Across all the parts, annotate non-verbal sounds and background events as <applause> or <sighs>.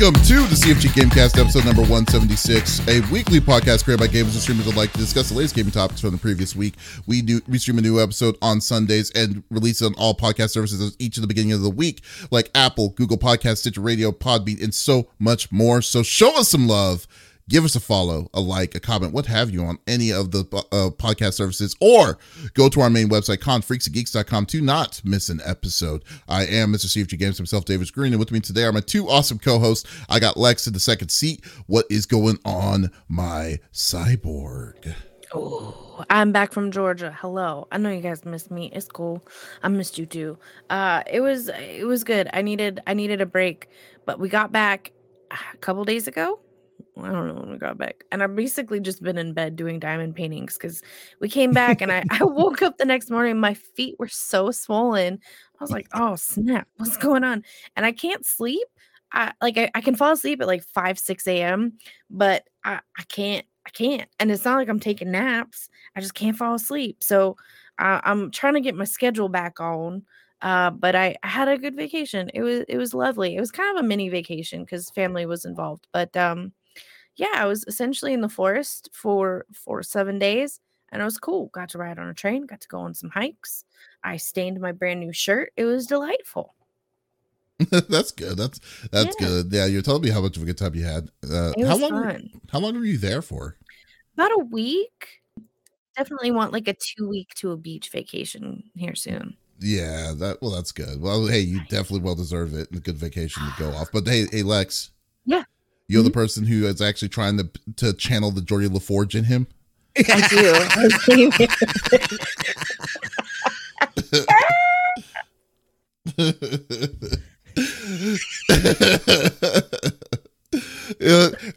Welcome to the CFG Gamecast, episode number 176, a weekly podcast created by gamers and streamers that like to discuss the latest gaming topics from the previous week. We do we stream a new episode on Sundays and release it on all podcast services each of the beginning of the week, like Apple, Google Podcast, Stitcher Radio, Podbean, and so much more. So show us some love give us a follow, a like, a comment, what have you on any of the uh, podcast services, or go to our main website, confreaksandgeeks.com to not miss an episode. I am Mr. CFG Games himself, Davis Green, and with me today are my two awesome co-hosts. I got Lex in the second seat. What is going on, my cyborg? Oh, I'm back from Georgia. Hello. I know you guys missed me. It's cool. I missed you too. Uh, it was it was good. I needed I needed a break, but we got back a couple days ago I don't know when we got back. And I've basically just been in bed doing diamond paintings because we came back and I, I <laughs> woke up the next morning. My feet were so swollen. I was like, <laughs> oh snap, what's going on? And I can't sleep. I like I, I can fall asleep at like 5, 6 a.m. But I, I can't, I can't. And it's not like I'm taking naps. I just can't fall asleep. So uh, I'm trying to get my schedule back on. Uh, but I, I had a good vacation. It was it was lovely. It was kind of a mini vacation because family was involved. But um yeah, I was essentially in the forest for for seven days, and it was cool. Got to ride on a train, got to go on some hikes. I stained my brand new shirt. It was delightful. <laughs> that's good. That's that's yeah. good. Yeah, you're telling me how much of a good time you had. Uh, it was how long? Fun. How long were you there for? About a week. Definitely want like a two week to a beach vacation here soon. Yeah, that well, that's good. Well, hey, you definitely well deserve it. A good vacation to go off. But hey, hey, Lex. Yeah. You're mm-hmm. the person who is actually trying to to channel the Geordi LaForge in him. I do. <laughs>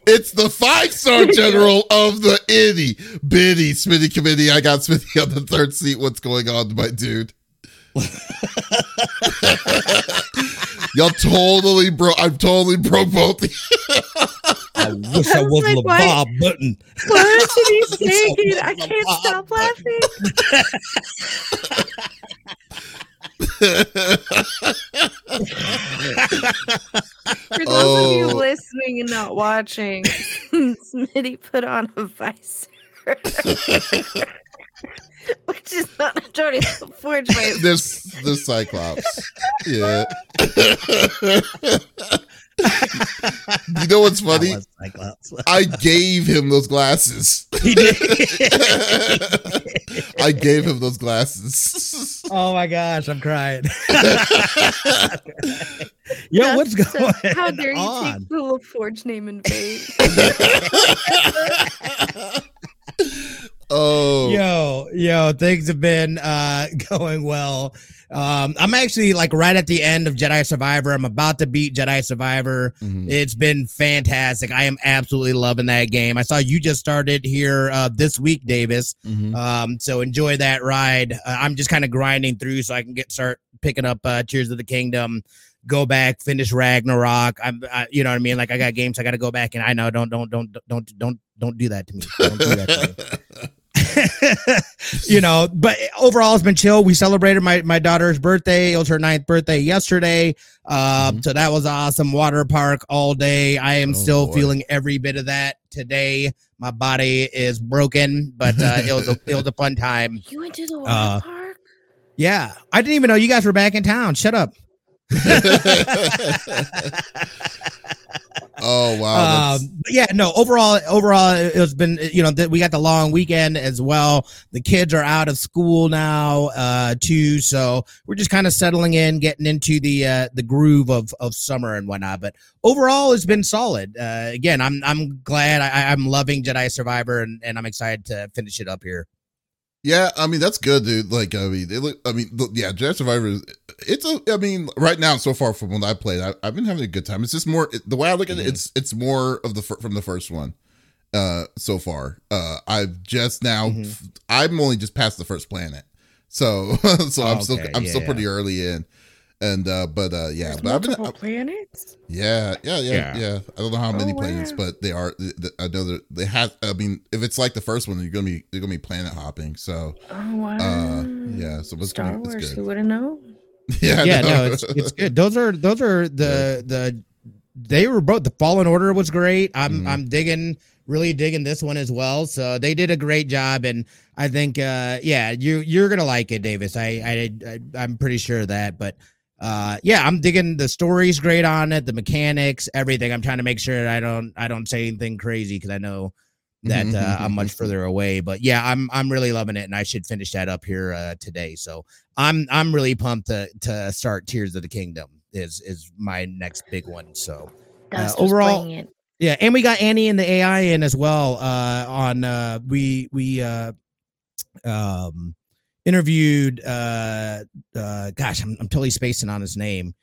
it's the five star general of the itty bitty Smitty committee. I got Smitty on the third seat. What's going on, my dude? <laughs> Y'all totally broke. I'm totally broke both. <laughs> I wish I, was, was like, LeVar Burton. What did he say? I can't stop laughing. <laughs> For those oh. of you oh. listening and not watching, <laughs> Smitty put on a visor. <laughs> Which is not Geordi Forge by this the Cyclops. Yeah. <laughs> you know what's funny? I gave him those glasses. He did. <laughs> I gave him those glasses. Oh my gosh, I'm crying. Yo, That's what's going on? How dare on? you take the little Forge name in vain? Oh, yo, yo, things have been uh, <laughs> going well. Um, I'm actually like right at the end of Jedi Survivor. I'm about to beat Jedi Survivor. Mm-hmm. It's been fantastic. I am absolutely loving that game. I saw you just started here uh, this week, Davis. Mm-hmm. Um, so enjoy that ride. Uh, I'm just kind of grinding through so I can get start picking up uh, Tears of the Kingdom go back, finish Ragnarok. I'm, I, you know what I mean? Like I got games I got to go back, and I know don't don't don't don't don't don't do that to me. Don't do that to me. <laughs> <laughs> you know, but overall, it's been chill. We celebrated my, my daughter's birthday. It was her ninth birthday yesterday. Uh, mm-hmm. So that was awesome. Water park all day. I am oh, still boy. feeling every bit of that today. My body is broken, but uh, it was a, it was a fun time. You went to the water uh, park? Yeah, I didn't even know you guys were back in town. Shut up. <laughs> <laughs> oh wow! Um, yeah, no. Overall, overall, it's been you know th- we got the long weekend as well. The kids are out of school now uh, too, so we're just kind of settling in, getting into the uh, the groove of of summer and whatnot. But overall, it's been solid. Uh, again, I'm I'm glad. I, I'm loving Jedi Survivor, and, and I'm excited to finish it up here. Yeah, I mean that's good, dude. Like, I mean, it look, I mean, yeah, Jedi Survivor. Is, it's a. I mean, right now, so far from when I played, I, have been having a good time. It's just more the way I look at mm-hmm. it. It's it's more of the from the first one, uh, so far. Uh, I've just now. Mm-hmm. I'm only just past the first planet, so <laughs> so I'm okay, still I'm yeah, still pretty early in. And uh, but uh, yeah, There's but I've been, planets. Yeah, yeah, yeah, yeah, yeah. I don't know how many oh, planets, but they are. I know that they have. I mean, if it's like the first one, you're gonna be you're gonna be planet hopping. So, oh wow, uh, yeah. So what's Star gonna, Wars? Who wouldn't know? <laughs> yeah, yeah, no, it's, it's good. Those are those are the yeah. the they were both. The Fallen Order was great. I'm Mhm. I'm digging really digging this one as well. So they did a great job, and I think uh yeah you you're gonna like it, Davis. I I, I I'm pretty sure of that, but. Uh yeah, I'm digging the story's great on it, the mechanics, everything. I'm trying to make sure that I don't I don't say anything crazy because I know that uh, I'm much further away. But yeah, I'm I'm really loving it, and I should finish that up here uh, today. So I'm I'm really pumped to to start Tears of the Kingdom is is my next big one. So Uh, overall- yeah, and we got Annie and the AI in as well. Uh, on uh, we we uh, um interviewed uh uh gosh, I'm I'm totally spacing on his name,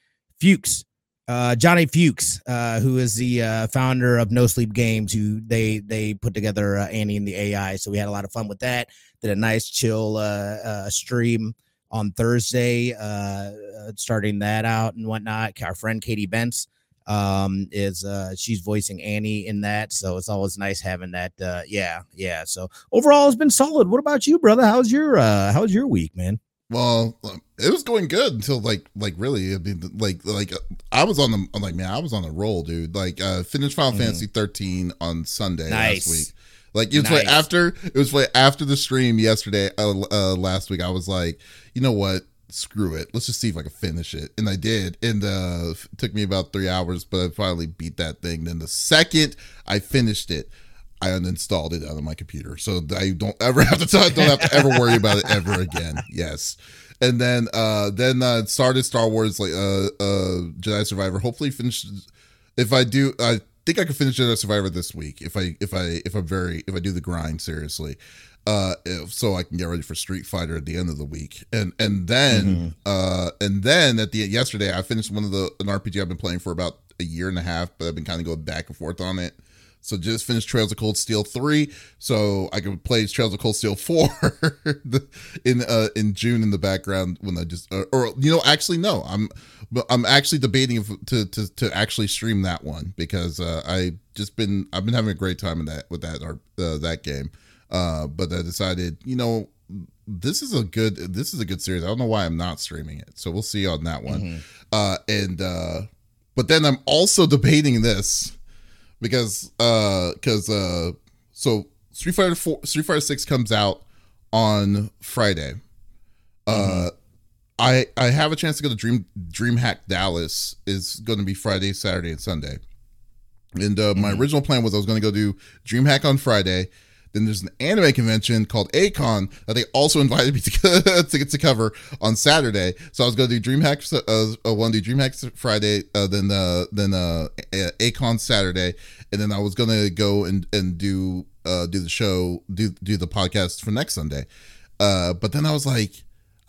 Fuchs. Uh, Johnny Fuchs, uh, who is the uh, founder of No Sleep Games, who they they put together uh, Annie and the AI. So we had a lot of fun with that. Did a nice chill uh, uh, stream on Thursday, uh, uh, starting that out and whatnot. Our friend Katie Bentz um is uh she's voicing annie in that so it's always nice having that uh yeah yeah so overall it's been solid what about you brother how's your uh how's your week man Well, um, it was going good until like like really. I mean, like like uh, I was on the I'm like man, I was on a roll, dude. Like uh finished Final Mhm. Fantasy 13 on Sunday Nice. last week. Like it was like after it was like after the stream yesterday uh, uh last week. I was like, you know what? Screw it. Let's just see if I can finish it. And I did. And uh it took me about three hours, but I finally beat that thing. Then the second I finished it, I uninstalled it out of my computer, so I don't ever <laughs> have to don't have to ever worry about it ever again. Yes, and then uh then uh started Star Wars like uh uh Jedi Survivor. Hopefully finish. If I do, I think I can finish Jedi Survivor this week. If I if I if I'm very if I do the grind seriously. Uh, if, so I can get ready for Street Fighter at the end of the week, and and then uh, and then at the yesterday I finished one of the an RPG I've been playing for about a year and a half, but I've been kind of going back and forth on it. So just finished Trails of Cold Steel three, so I can play Trails of Cold Steel four <laughs> in uh in June in the background when I just uh, or you know actually no I'm but I'm actually debating if to to to actually stream that one because uh, I just been I've been having a great time in that with that or uh, that game, uh but I decided you know this is a good this is a good series. I don't know why I'm not streaming it. So we'll see on that one. Mhm. uh and uh but then i'm also debating this because uh because uh so street fighter 4 street fighter 6 comes out on friday. Uh i i have a chance to go to dream dreamhack dallas is going to be friday saturday and sunday. And uh, my Mhm. original plan was i was going to go do dreamhack on friday then there's an anime convention called A-Kon that they also invited me to <laughs> to get to cover on Saturday. So I was going to do DreamHack. Uh, uh, one do DreamHack Friday, uh, then uh, then uh, A-Kon Saturday, and then I was going to go and and do uh, do the show, do do the podcast for next Sunday. Uh, but then I was like,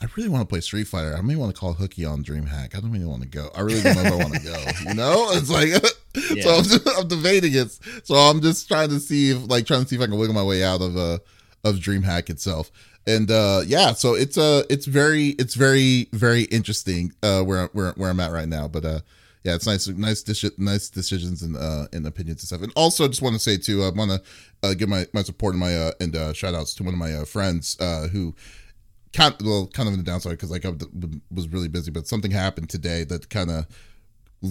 I really want to play Street Fighter. I may want to call Hooky on DreamHack. I don't really want to go. I really don't know if I want to go. You know, <laughs> it's like <laughs> Yeah. so I'm, just, I'm debating it. So I'm just trying to see if like trying to see if I can wiggle my way out of uh of DreamHack itself. And uh yeah, so it's uh it's very it's very very interesting uh where where where I'm at right now. But uh yeah, it's nice nice deci- nice decisions and uh and opinions and stuff. And also just want to say too, I want to uh, give my my support and my uh and uh shout outs to one of my uh, friends uh who kind well kind of in the downside because like I was really busy, but something happened today that kind of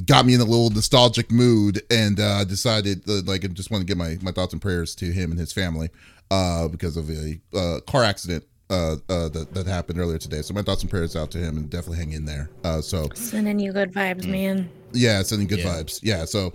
got me in a little nostalgic mood and uh decided that, like I just want to give my my thoughts and prayers to him and his family uh because of a uh car accident uh, uh that, that happened earlier today so my thoughts and prayers out to him and definitely hang in there uh so Sending you good vibes, man. yeah sending good Yeah. vibes yeah so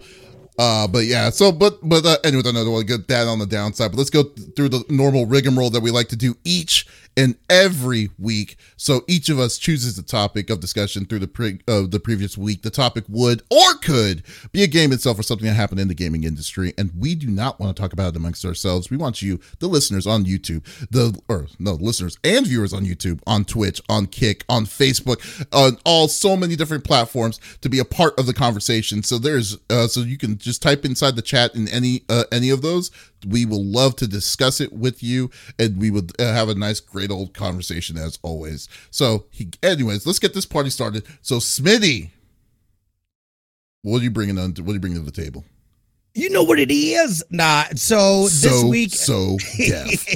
uh but yeah so but but uh, anyway i don't want to get that on the downside but let's go through the normal rigmarole that we like to do each and every week. So each of us chooses the topic of discussion through the pre- uh, the previous week. The topic would or could be a game itself or something that happened in the gaming industry. And we do not want to talk about it amongst ourselves. We want you the listeners on youtube the or no listeners and viewers on youtube on twitch on kick on facebook on all so many different platforms to be a part of the conversation. So there's uh, so you can just type inside the chat in any uh, any of those. We will love to discuss it with you. And we would uh, have a nice great old conversation as always. So he, anyways let's get this party started. So smitty what are you bringing on what are you bringing to the table? You know what it is? Nah so this week so deaf.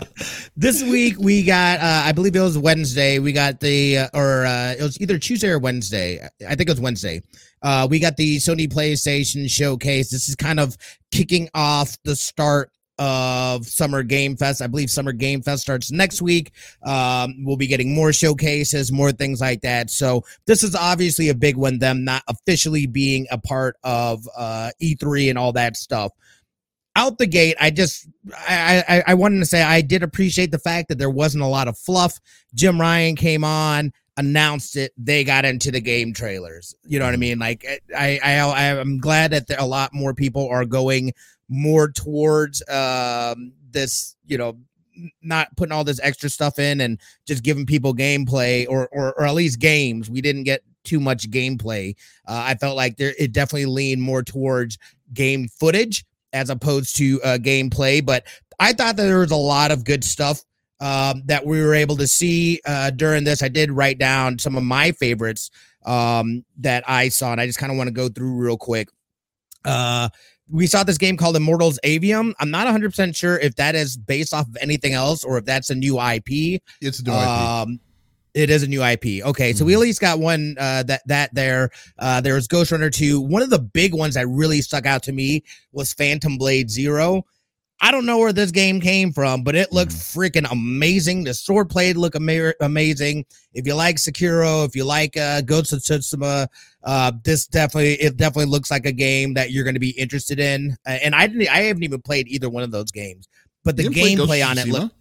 <laughs> This week we got uh, i believe it was wednesday we got the uh, or uh, it was either tuesday or wednesday. I think it was wednesday uh, we got the sony playstation showcase. This is kind of kicking off the start of summer game fest. I believe summer game fest starts next week. Um, we'll be getting more showcases more things like that. So this is obviously a big one them not officially being a part of uh, e3 and all that stuff. Out the gate, I just I, I I wanted to say I did appreciate the fact that there wasn't a lot of fluff. Jim Ryan came on, announced it, they got into the game trailers. You know what I mean? Like I I I'm glad that a lot more people are going more towards um this, you know, not putting all this extra stuff in and just giving people gameplay or or, or at least games. We didn't get too much gameplay. Uh, I felt like there it definitely leaned more towards game footage as opposed to uh, gameplay. But I thought that there was a lot of good stuff um, that we were able to see uh, during this. I did write down some of my favorites um, that I saw, and I just kind of want to go through real quick. Uh, we saw this game called Immortals Aveum. I'm not 100% sure if that is based off of anything else or if that's a new IP. It's a new um, IP. It is a new IP. Okay, so we mm-hmm. at least got one uh, that that there. Uh, there was Ghost Runner two. One of the big ones that really stuck out to me was Phantom Blade Zero. I don't know where this game came from, but it looked mm. freaking amazing. The sword play looked ama- amazing. If you like Sekiro, if you like uh, Ghost of Tsushima, uh, this definitely it definitely looks like a game that you're going to be interested in. Uh, and I didn't, I haven't even played either one of those games, but the gameplay on it looked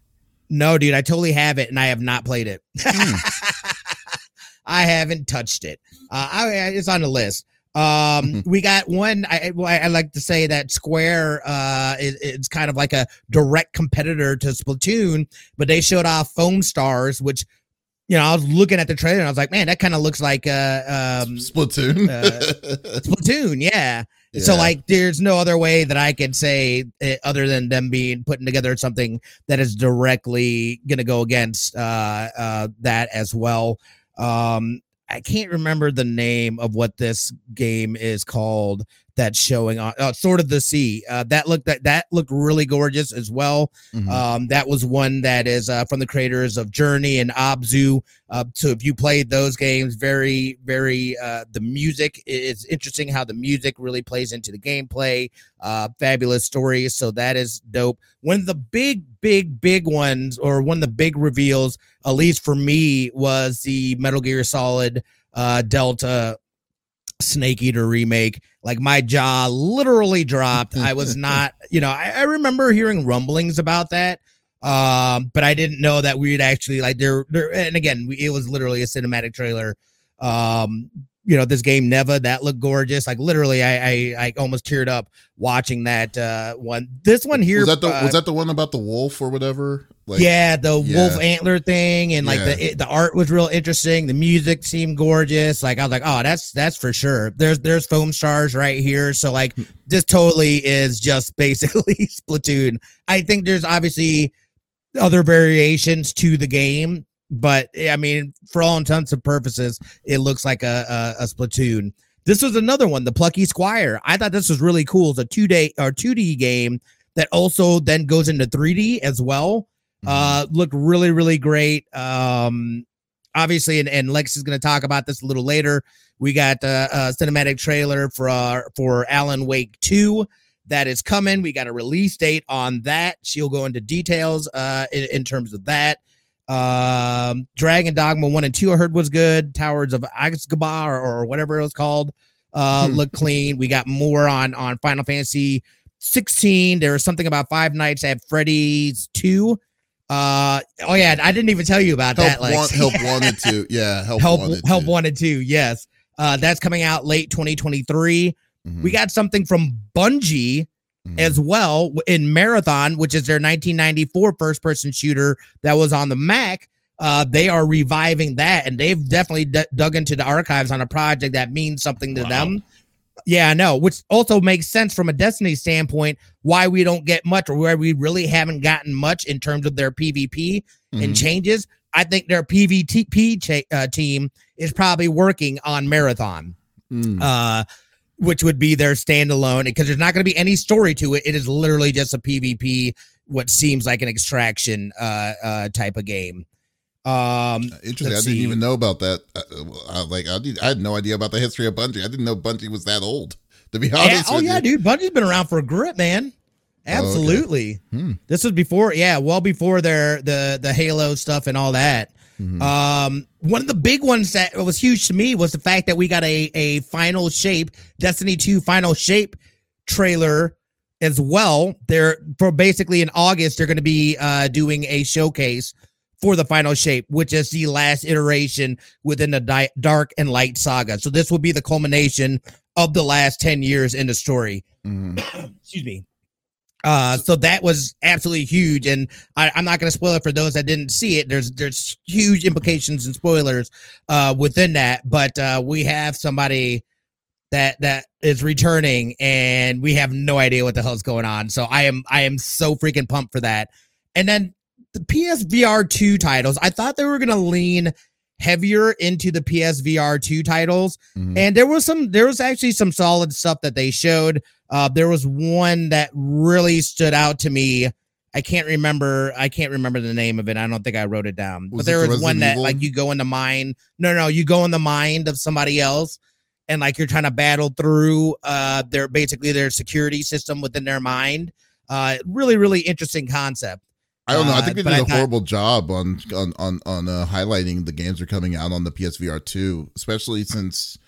no, dude, I totally have it, and I have not played it. Mm. <laughs> I haven't touched it. Uh, I, it's on the list. Um, mm-hmm. we got one. I, I like to say that Square uh, is, it's kind of like a direct competitor to Splatoon, but they showed off Foam Stars, which you know, I was looking at the trailer and I was like, man, that kind of looks like uh, um, Splatoon. uh, Splatoon, yeah. yeah. So like, there's no other way that I could say it, other than them being putting together something that is directly going to go against uh, uh, that as well. Um, I can't remember the name of what this game is called that's showing on uh, Sword of the Sea. Uh, that looked that that looked really gorgeous as well. Mm-hmm. Um, that was one that is uh, from the creators of Journey and Abzu. Uh, so if you played those games, very very uh, the music is interesting. How the music really plays into the gameplay. Uh, fabulous stories. So that is dope. One of the big big big ones, or one of the big reveals, at least for me, was the Metal Gear Solid Delta Snake Eater remake. Like my jaw literally dropped. I was <laughs> not, you know, I, I, remember hearing rumblings about that. Um, but I didn't know that we'd actually like there, there and again, we, it was literally a cinematic trailer. Um, you know, this game Neva that looked gorgeous. Like literally, I I, I almost teared up watching that uh one. This one here was that the uh, was that the one about the wolf or whatever? Like, yeah, the yeah. wolf antler thing, and like yeah. the it, the art was real interesting. The music seemed gorgeous. Like I was like, oh, that's that's for sure. There's there's foam stars right here. So like this totally is just <laughs> basically Splatoon. I think there's obviously other variations to the game but I mean, for all intents and purposes, it looks like a, a, a Splatoon. This was another one, the Plucky Squire. I thought this was really cool. It's a two day or two D game that also then goes into 3D as well. Mm-hmm. Uh, looked really, really great. Um, obviously, and, and Lex is going to talk about this a little later. We got uh, a cinematic trailer for uh, for Alan Wake two that is coming. We got a release date on that. She'll go into details uh, in, in terms of that. Um, Dragon Dogma one and two I heard was good. Towers of Aghasba or, or whatever it was called uh hmm. look clean. We got more on on Final Fantasy 16. There was something about Five Nights at Freddy's 2. Uh oh yeah, I didn't even tell you about help that. Want, help <laughs> wanted to. Yeah, help help wanted help to. wanted to. Yes. Uh that's coming out late 2023. Mm-hmm. We got something from Bungie mm-hmm. as well in Marathon, which is their 1994 first person shooter that was on the Mac. Uh, they are reviving that, and they've definitely d- dug into the archives on a project that means something to wow. them. Yeah, I know, which also makes sense from a Destiny standpoint why we don't get much or where we really haven't gotten much in terms of their PvP mm-hmm. and changes. I think their PvP cha- uh, team is probably working on Marathon. Mm. Uh, which would be their standalone because there's not going to be any story to it. It is literally just a PvP what seems like an extraction uh, uh, type of game. Um, Uh, Interesting. I didn't see. even know about that. Uh, uh, like I, did, I had no idea about the history of Bungie. I didn't know Bungie was that old. To be Yeah, honest oh with yeah, you. dude, Bungie's been around for a grip, man. Oh, okay. Absolutely. Hmm. This was before, yeah, well before their the the Halo stuff and all that. Mhm. Um, one of the big ones that was huge to me was the fact that we got a a final shape Destiny 2 final shape trailer as well. They're for basically in August they're going to be uh doing a showcase for the final shape, which is the last iteration within the di- dark and light saga. So this will be the culmination of the last 10 years in the story Mhm. <clears throat> excuse me. Uh, so that was absolutely huge, and I, I'm not going to spoil it for those that didn't see it. There's there's huge implications and spoilers uh, within that, but uh, we have somebody that that is returning, and we have no idea what the hell's going on. So I am I am so freaking pumped for that. And then the PSVR two titles, I thought they were going to lean heavier into the PSVR two titles Mhm. and there was some there was actually some solid stuff that they showed uh there was one that really stood out to me. I can't remember i can't remember the name of it. I don't think i wrote it down. Was but there the was one that Evil? like you go in the mind no no you go in the mind of somebody else and like you're trying to battle through uh their basically their security system within their mind. Uh really really interesting concept. I don't know. I Uh, think they but did a thought- horrible job on on on on uh, highlighting the games that are coming out on the PSVR two, especially since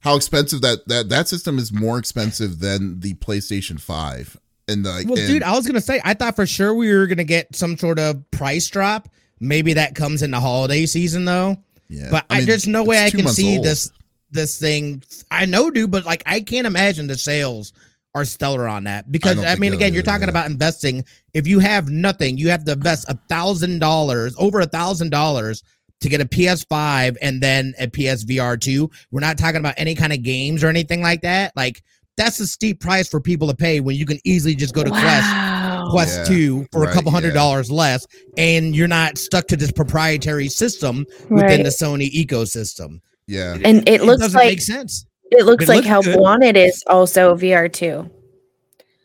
how expensive that that that system is more expensive than the PlayStation five. And like, Well, and- dude, I was gonna say I thought for sure we were gonna get some sort of price drop. Maybe that comes in the holiday season though. yeah, But I mean, there's no way I can see old. this this thing. I know, dude, but like I can't imagine the sales are stellar on that because don't I, mean, again, you're talking yeah. about investing. If you have nothing, you have to invest a thousand dollars, over a thousand dollars to get a PS5 and then a PSVR two. We're not talking about any kind of games or anything like that. Like that's a steep price for people to pay when you can easily just go to Quest wow. Quest Yeah, 2 for a couple hundred yeah. dollars less, and you're not stuck to this proprietary system within Right. the Sony ecosystem. yeah, And it looks doesn't like make sense. it looks it like looks Help good. Wanted is also VR two.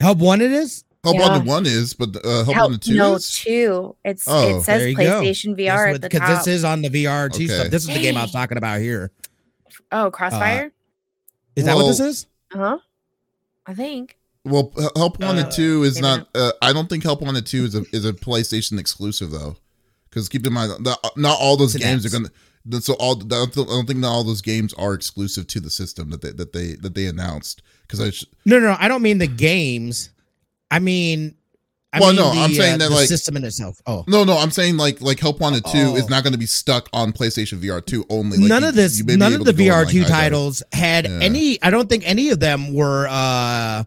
How one it is? Help Yeah. Wanted one is, but uh, Help Help Wanted two no is. two. It's Oh. it says There you go. PlayStation VR at the Because this is on the VR two Okay. stuff. This is the game I was talking about here. oh, Crossfire. Is that what this is? Uh huh. I think. Well, Help Wanted Uh, two is not. Uh, I don't think Help Wanted two is a is a PlayStation exclusive though, because keep in mind that not all those It's games are gonna. So all I don't, I don't think that all those games are exclusive to the system that they that they that they announced. Because I sh- No, no, no, I don't mean the games. I mean, I Well, mean no, the, I'm saying uh, that, the like- system in itself. Oh, no no I'm saying like like Help Wanted two Oh. is not going to be stuck on PlayStation VR two only. Like, none you- of this, none of the to go on, VR like, two def- titles had Yeah. any. I don't think any of them were. uh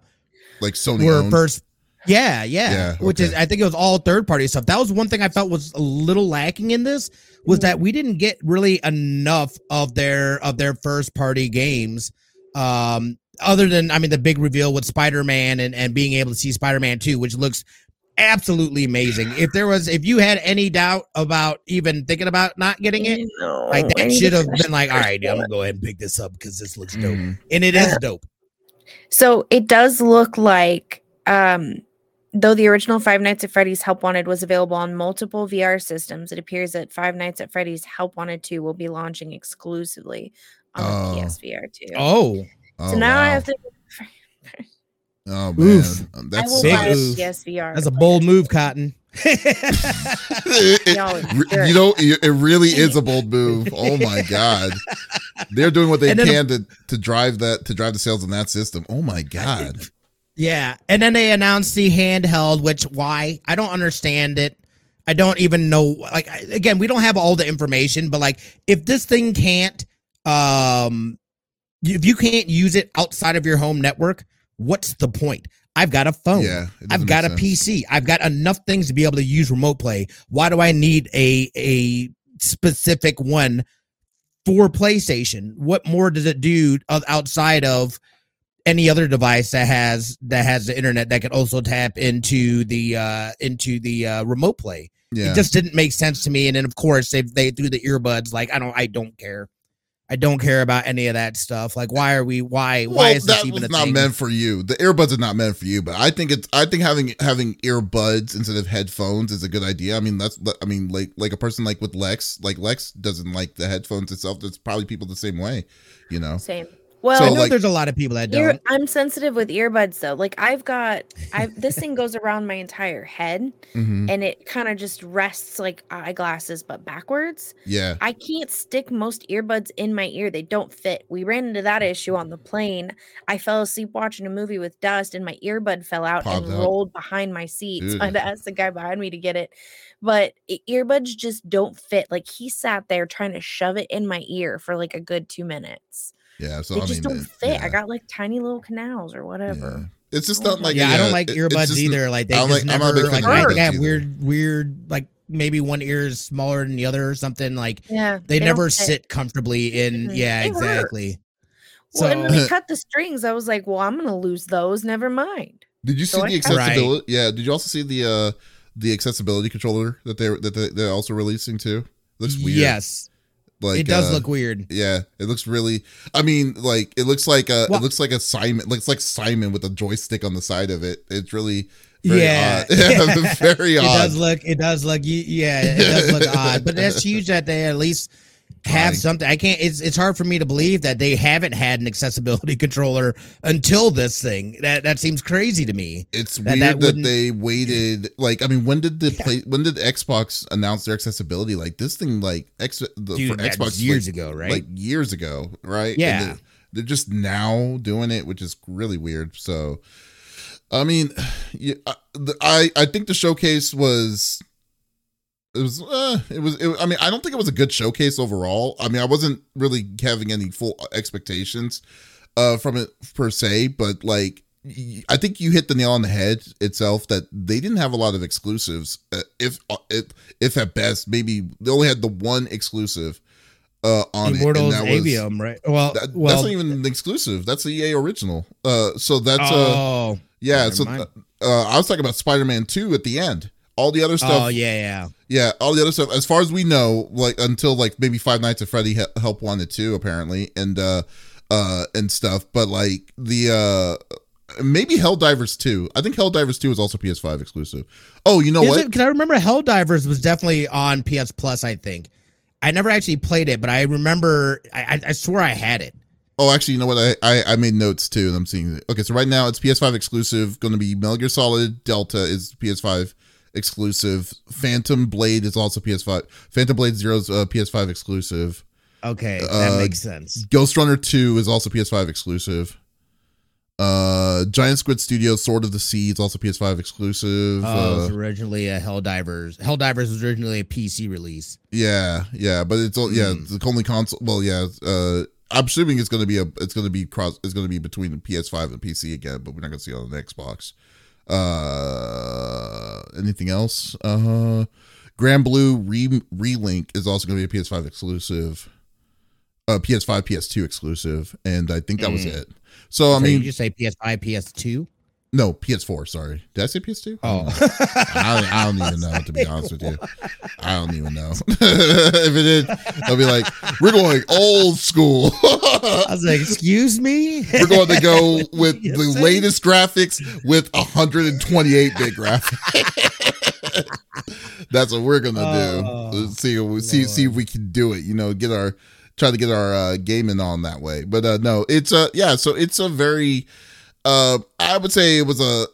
like Sony were owned. first yeah, yeah Yeah, which is i think it was all third party stuff that was one thing i felt was a little lacking in this was that we didn't get really enough of their of their first party games um other than i mean the big reveal with spider-man and and being able to see spider-man 2 which looks absolutely amazing. If there was if you had any doubt about even thinking about not getting it No, like I that should have been like all right, the i'm gonna go ahead and pick this up because this looks dope. Mhm. and it is dope. So it does look like, um, though the original Five Nights at Freddy's Help Wanted was available on multiple VR systems, it appears that Five Nights at Freddy's Help Wanted 2 will be launching exclusively on Oh. the PSVR 2. oh Oh, so now I have to. <laughs> Oh man, Oof. I that's will big buy a oof. PSVR. that's a bold move cotton <laughs> It- Y'all are Re- jerks. you know, it it really is a bold <laughs> move. Oh my god, they're doing what they And then- can to to drive that to drive the sales in that system. Oh my god, Yeah, and then they announced the handheld, which why I don't understand it. I don't even know. Like again, we don't have all the information, but like if this thing can't, um, if you can't use it outside of your home network, what's the point? I've got a phone. yeah, I've got a sense. PC. I've got enough things to be able to use remote play. Why do I need a a specific one for PlayStation? What more does it do outside of any other device that has that has the internet that can also tap into the uh into the uh remote play? Yeah, It just didn't make sense to me. And then of course they they threw the earbuds. Like I don't I don't care. I don't care about any of that stuff. Like, why are we? Why? Well, why is this that even was a not thing? meant for you. The earbuds are not meant for you, but I think it's. I think having having earbuds instead of headphones is a good idea. I mean, that's. I mean, like like a person like with Lex, like Lex doesn't like the headphones itself. There's probably people the same way, you know. Same. I know like- there's a lot of people that ear, don't. I'm sensitive with earbuds though. Like I've got, <laughs> I this thing goes around my entire head, hmm and it kind of just rests like eyeglasses, but backwards. Yeah, I can't stick most earbuds in my ear. They don't fit. We ran into that issue on the plane. I fell asleep watching a movie with dust and my earbud fell out Popped and out. rolled behind my seat. So I had to ask the guy behind me to get it. But earbuds just don't fit. Like he sat there trying to shove it in my ear for like a good two minutes. Yeah. So they I just mean, don't it- fit. yeah, I got like tiny little canals or yeah. whatever. It's just Oh not like yeah, I don't like it- earbuds just- either. Like they I just like- I'm never like I think I have either. weird, weird like maybe one ear is smaller than the other or something. Like Yeah. they, don't never sit comfortably in. Mhm. Yeah, It hurts. exactly. Well, and when So we cut the strings, I was like, well, I'm gonna lose those. Never mind. Did you see So I the have- Right. accessibility? Yeah. Did you also see the uh the accessibility controller that they that they, they're also releasing too? Looks weird. yes, like it does uh, look weird. Yeah, it looks really. I mean, like it looks like a Well- it looks like a Simon. Looks like Simon with a joystick on the side of it. It's really very Yeah. odd. <laughs> yeah, <laughs> very It does look. It does look. Yeah, it does look <laughs> odd. But that's huge that they at least have something. I can't. It's it's hard for me to believe that they haven't had an accessibility <laughs> controller until this thing. That that seems crazy to me. It's that- weird that that, they waited. Like, I mean, when did the play? When did Xbox announce their accessibility? Like this thing, like X the, Dude, for Xbox years like, ago, right? Like years ago, right? Yeah. they're, they're just now doing it, which is really weird. So, I mean, <sighs> yeah, I I think the showcase was. It was, uh, it was, it, I mean, I don't think it was a good showcase overall. I mean, I wasn't really having any full expectations, uh, from it per se, but like, i think you hit the nail on the head itself that they didn't have a lot of exclusives. Uh, if, if, if at best, maybe they only had the one exclusive, uh, on Immortals it. and that was- Aveum, right? Well, that- well. that's not even an exclusive. That's the EA original. Uh, so that's uh, oh, yeah. So uh, I was talking about Spider-Man Two at the end. All the other stuff, oh yeah, yeah. yeah, all the other stuff. As far as we know, like until like maybe Five Nights at Freddy he- Help Wanted Two, apparently, and uh, uh, and stuff. But like the uh, maybe Helldivers Two. I think Helldivers Two is also PS5 exclusive. Oh, you know Is what? it- Cause I remember Helldivers was definitely on PS Plus. I think. I never actually played it, but I remember. I, I, I swear I had it. Oh, actually, you know what? I, I I made notes too, and I'm seeing it. Okay, so right now it's PS5 exclusive. Going to be Metal Gear Solid Delta is PS5 exclusive. Phantom Blade is also PS5. Phantom Blade Zero is uh, PS5 exclusive. Okay, Uh, that makes sense. Ghost Runner 2 is also PS5 exclusive. Uh, Giant Squid Studios Sword of the Sea is also PS5 exclusive. Oh, it uh, was originally a Helldivers. Helldivers was originally a PC release. yeah, yeah, but it's all yeah, Hmm. the only console. Well, yeah, uh, I'm assuming it's gonna be a, it's gonna be cross, it's gonna be between the PS5 and PC again, but we're not gonna see it on the Xbox. Uh, anything else? Uh, Granblue Re Relink is also gonna be a PS5 exclusive. Uh, PS5, PS2 exclusive, and I think that was Mm. it. So I mean, you just say PS5, PS2. No, PS4. Sorry, did I say PS2? Oh, I don't, I don't even know to be honest with you. I don't even know. <laughs> if it is, I'll be like, we're going old school. I was like, excuse me. we're going to go with Yes, the latest graphics with 128 bit graphics. <laughs> That's what we're gonna do. Oh, Let's see, see, see if we can do it. You know, get our try to get our uh, gaming on that way. But uh, no, it's a yeah. So it's a very, uh, I would say it was a.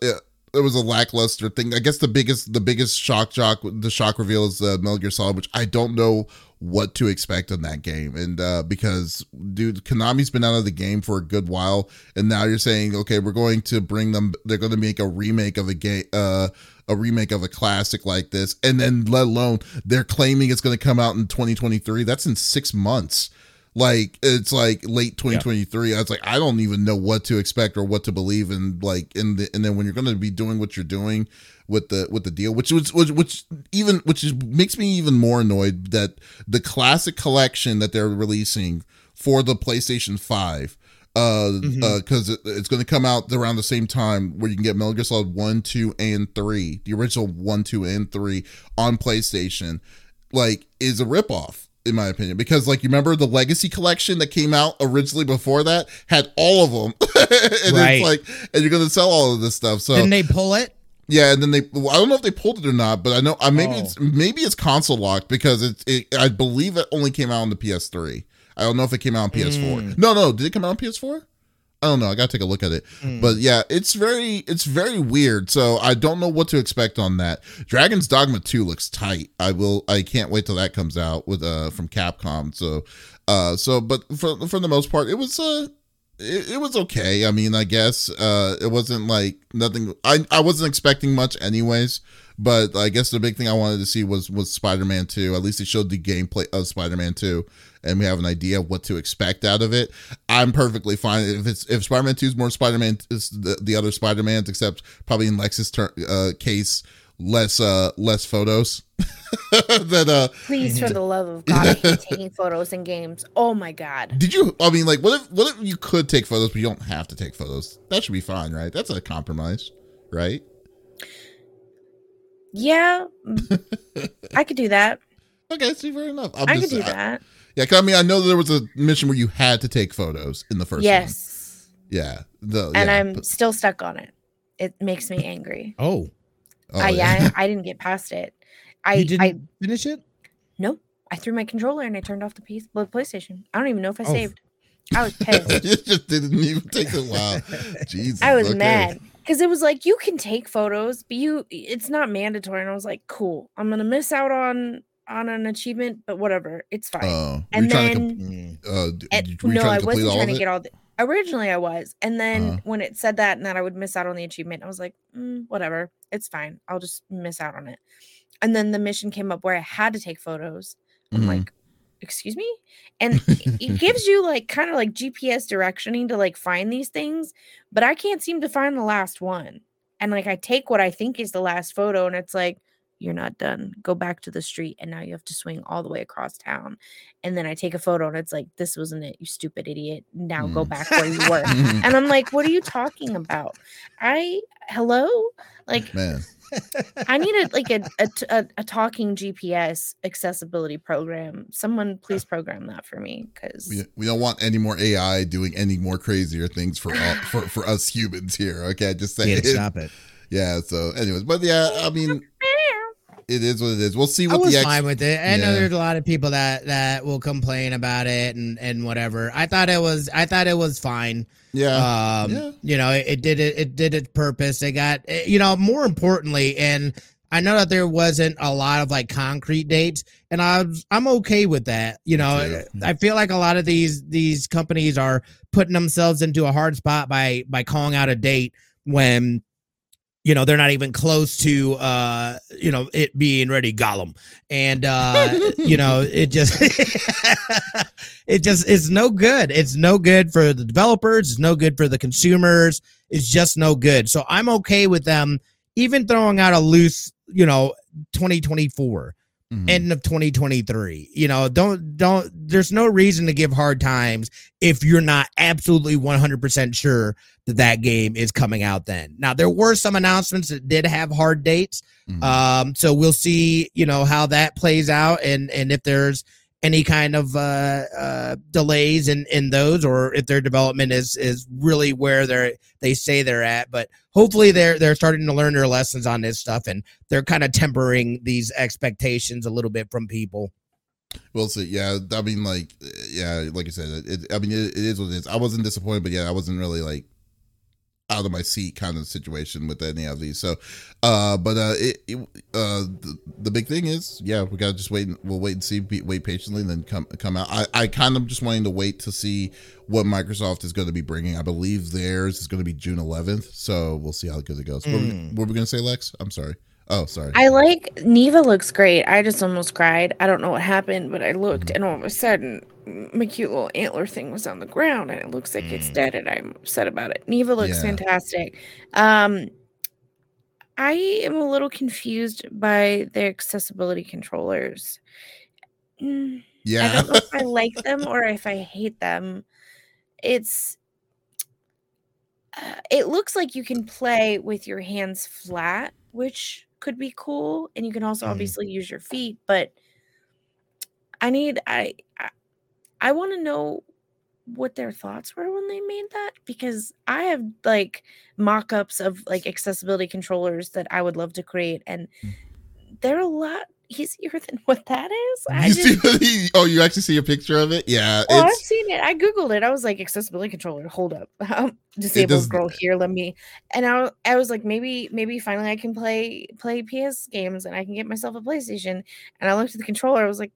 It was a lackluster thing. I guess the biggest, the biggest shock, jock, the shock reveal is uh, Metal Gear Solid, which I don't know what to expect in that game. And uh, because, dude, Konami's been out of the game for a good while, and now you're saying, okay, we're going to bring them. They're going to make a remake of a game, uh, a remake of a classic like this, and then let alone they're claiming it's going to come out in 2023. That's in six months. Like it's like late 2023. I was like, I don't even know what to expect or what to believe in. Like in the and then when you're going to be doing what you're doing with the with the deal, which was which, which even which is makes me even more annoyed that the classic collection that they're releasing for the PlayStation Five uh Mhm. because it, it's going to come out around the same time where you can get Metal Gear Solid 1 2 and 3 the original 1 2 and 3 on PlayStation like is a ripoff in my opinion, because like you remember the Legacy collection that came out originally before that had all of them, <laughs> and Right. it's like, and you're gonna sell all of this stuff. So Didn't they pull it? yeah, and then they well, I don't know if they pulled it or not, but I know uh, maybe Oh. it's maybe it's console locked because it's it, I believe it only came out on the PS3. I don't know if it came out on PS4. Mm. No, no, did it come out on PS4? I don't know. I gotta take a look at it. Mm. But yeah, it's very it's very weird. So I don't know what to expect on that. Dragon's Dogma 2 looks tight. I will I can't wait till that comes out with uh from Capcom. So uh so but for for the most part it was uh it, it was okay. I mean, I guess uh it wasn't like nothing I I wasn't expecting much anyways. But I guess the big thing I wanted to see was was Spider-Man 2. At least it showed the gameplay of Spider-Man 2 and we have an idea of what to expect out of it. I'm perfectly fine if it's if Spider-Man 2 is more Spider-Man is the, the other Spider-Mans except probably in Lex's ter- uh, case less uh less photos <laughs> that uh Please, for the love of God, I hate <laughs> taking photos in games. Oh my God. did you i mean like what if what if you could take photos but you don't have to take photos that should be fine right that's a compromise right Yeah, <laughs> I could do that. okay see fair enough I'm I could do I- that. yeah 'cause I mean i know there was a mission where you had to take photos in the first one. Yes. yeah the and yeah, I'm but- still stuck on it. It makes me angry. Oh, oh, I, yeah, I didn't get past it. I, you didn't I finish it? no, I threw my controller and I turned off the piece, the PlayStation. I don't even know if I Oh. saved. I was <laughs> pissed. it just didn't even take the wow <laughs> jesus I was okay. mad because it was like you can take photos, but you it's not mandatory. And I was like, cool, I'm gonna miss out on on an achievement, but whatever, it's fine. were and then to uh and- you no, I wasn't trying to get all the. Originally, I was, and then Uh-huh. when it said that and that I would miss out on the achievement, I was like, "Mm, whatever, it's fine. I'll just miss out on it. And then the mission came up where I had to take photos. I'm Mhm. like, excuse me, and it- <laughs> gives you like kind of like GPS directioning to like find these things, but I can't seem to find the last one. And like I take what I think is the last photo, and it's like. You're not done. Go back to the street, and now you have to swing all the way across town and then I take a photo and it's like, this wasn't it, you stupid idiot. Now go Mm. back where you were. <laughs> and I'm like, what are you talking about? I hello? Like man I need a like a, a, t- a, a talking GPS accessibility program. Someone uh, please program that for me because we, we don't want any more AI doing any more crazier things for all, <laughs> for for us humans here. Okay, just say Yeah, stop it. <laughs> Yeah. So, anyways, but yeah, I mean, it is what it is. We'll see I what was the X. fine with it. I Yeah. know there's a lot of people that that will complain about it and and whatever. I thought it was I thought it was fine. Yeah. Um, Yeah. you know, it, it did it. It did its purpose. They got eh, you know more importantly, and I know that there wasn't a lot of like concrete dates, and I was, I'm okay with that. You know, too. I feel like a lot of these these companies are putting themselves into a hard spot by by calling out a date when you know they're not even close to uh you know it being ready gollum. And uh <laughs> you know it just <laughs> it just it's no good. It's no good for the developers. It's no good for the consumers. It's just no good. So i'm okay with them even throwing out a loose you know 2024 Mhm. end of 2023 you know don't don't there's no reason to give hard times if you're not absolutely 100% sure that that game is coming out then now there were some announcements that did have hard dates Mhm. um so we'll see you know how that plays out and and if there's any kind of uh, uh delays in in those or if their development is is really where they're they say they're at but hopefully they're they're starting to learn their lessons on this stuff and they're kind of tempering these expectations a little bit from people We'll see. Yeah, I mean, like, yeah, like I said, it, I mean, it, it is what it is. I wasn't disappointed, but yeah, I wasn't really like out of my seat kind of situation with any of these. So, uh, but uh, it, it uh, the, the big thing is, yeah, we gotta just wait. And, we'll wait and see. Be, wait patiently, and then come come out. I, I kind of just wanting to wait to see what Microsoft is going to be bringing. I believe theirs is going to be June 11th. So we'll see how good it goes. What, were- Mm. what were we going to say, Lex? I'm sorry. Oh, sorry. I like Neva looks great. I just almost cried. I don't know what happened, but I looked and all of a sudden my cute little antler thing was on the ground and it looks like it's Mm. dead and I'm upset about it. Neva looks Yeah. fantastic. Um I am a little confused by their accessibility controllers. Yeah. I don't know if I <laughs> like them or if I hate them. It's uh, it looks like you can play with your hands flat, which could be cool, and you can also Mhm. obviously use your feet, but I need I I, I want to know what their thoughts were when they made that because I have like mock-ups of like accessibility controllers that I would love to create and Mm. they're a lot easier than what that is. I You just, see oh, you actually see a picture of it? Yeah, oh, I've seen it. I googled it. I was like accessibility controller. Hold up, <laughs> um, disabled girl here. Let me. And I, I was like, maybe, maybe finally I can play play PS games and I can get myself a PlayStation. And I looked at the controller. I was like,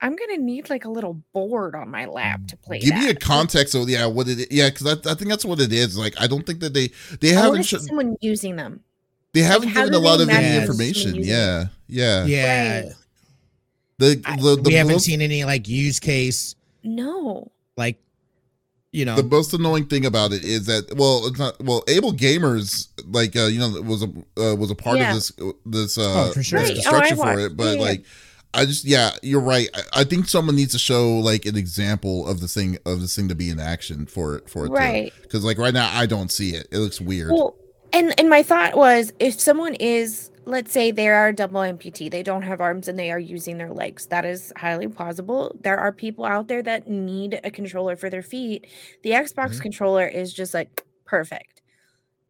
I'm gonna need like a little board on my lap to play. give me a context of yeah what it yeah because I, I think that's what it is. Like I don't think that they they I haven't sh- someone using them. They haven't how given a lot of any information. Yeah, yeah. Yeah. Right. The I- the, the we haven't most- seen any like use case, No. like you know. the most annoying thing about it is that well it's not well able gamers like uh you know was a uh, was a part Yeah. of this this uh Oh, for sure. this Right. Oh, for it but yeah, yeah. like i just yeah you're right I, I think someone needs to show like an example of the thing of this thing to be in action for it for it Right. because like right now i don't see it it looks weird Well, and and my thought was if someone is let's say they are a double amputee, they don't have arms and they are using their legs. That is highly plausible. There are people out there that need a controller for their feet. The Xbox Mhm. controller is just like perfect.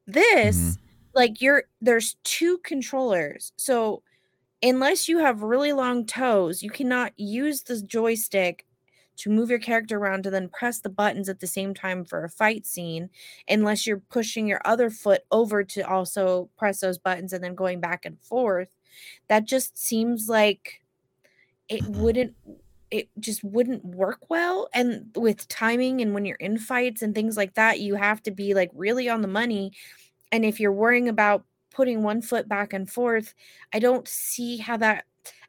This Mhm. like you're there's two controllers. So unless you have really long toes, you cannot use the joystick to move your character around to then press the buttons at the same time for a fight scene unless you're pushing your other foot over to also press those buttons and then going back and forth that just seems like it Mhm. wouldn't it just wouldn't work well and with timing and when you're in fights and things like that you have to be like really on the money and if you're worrying about putting one foot back and forth i don't see how that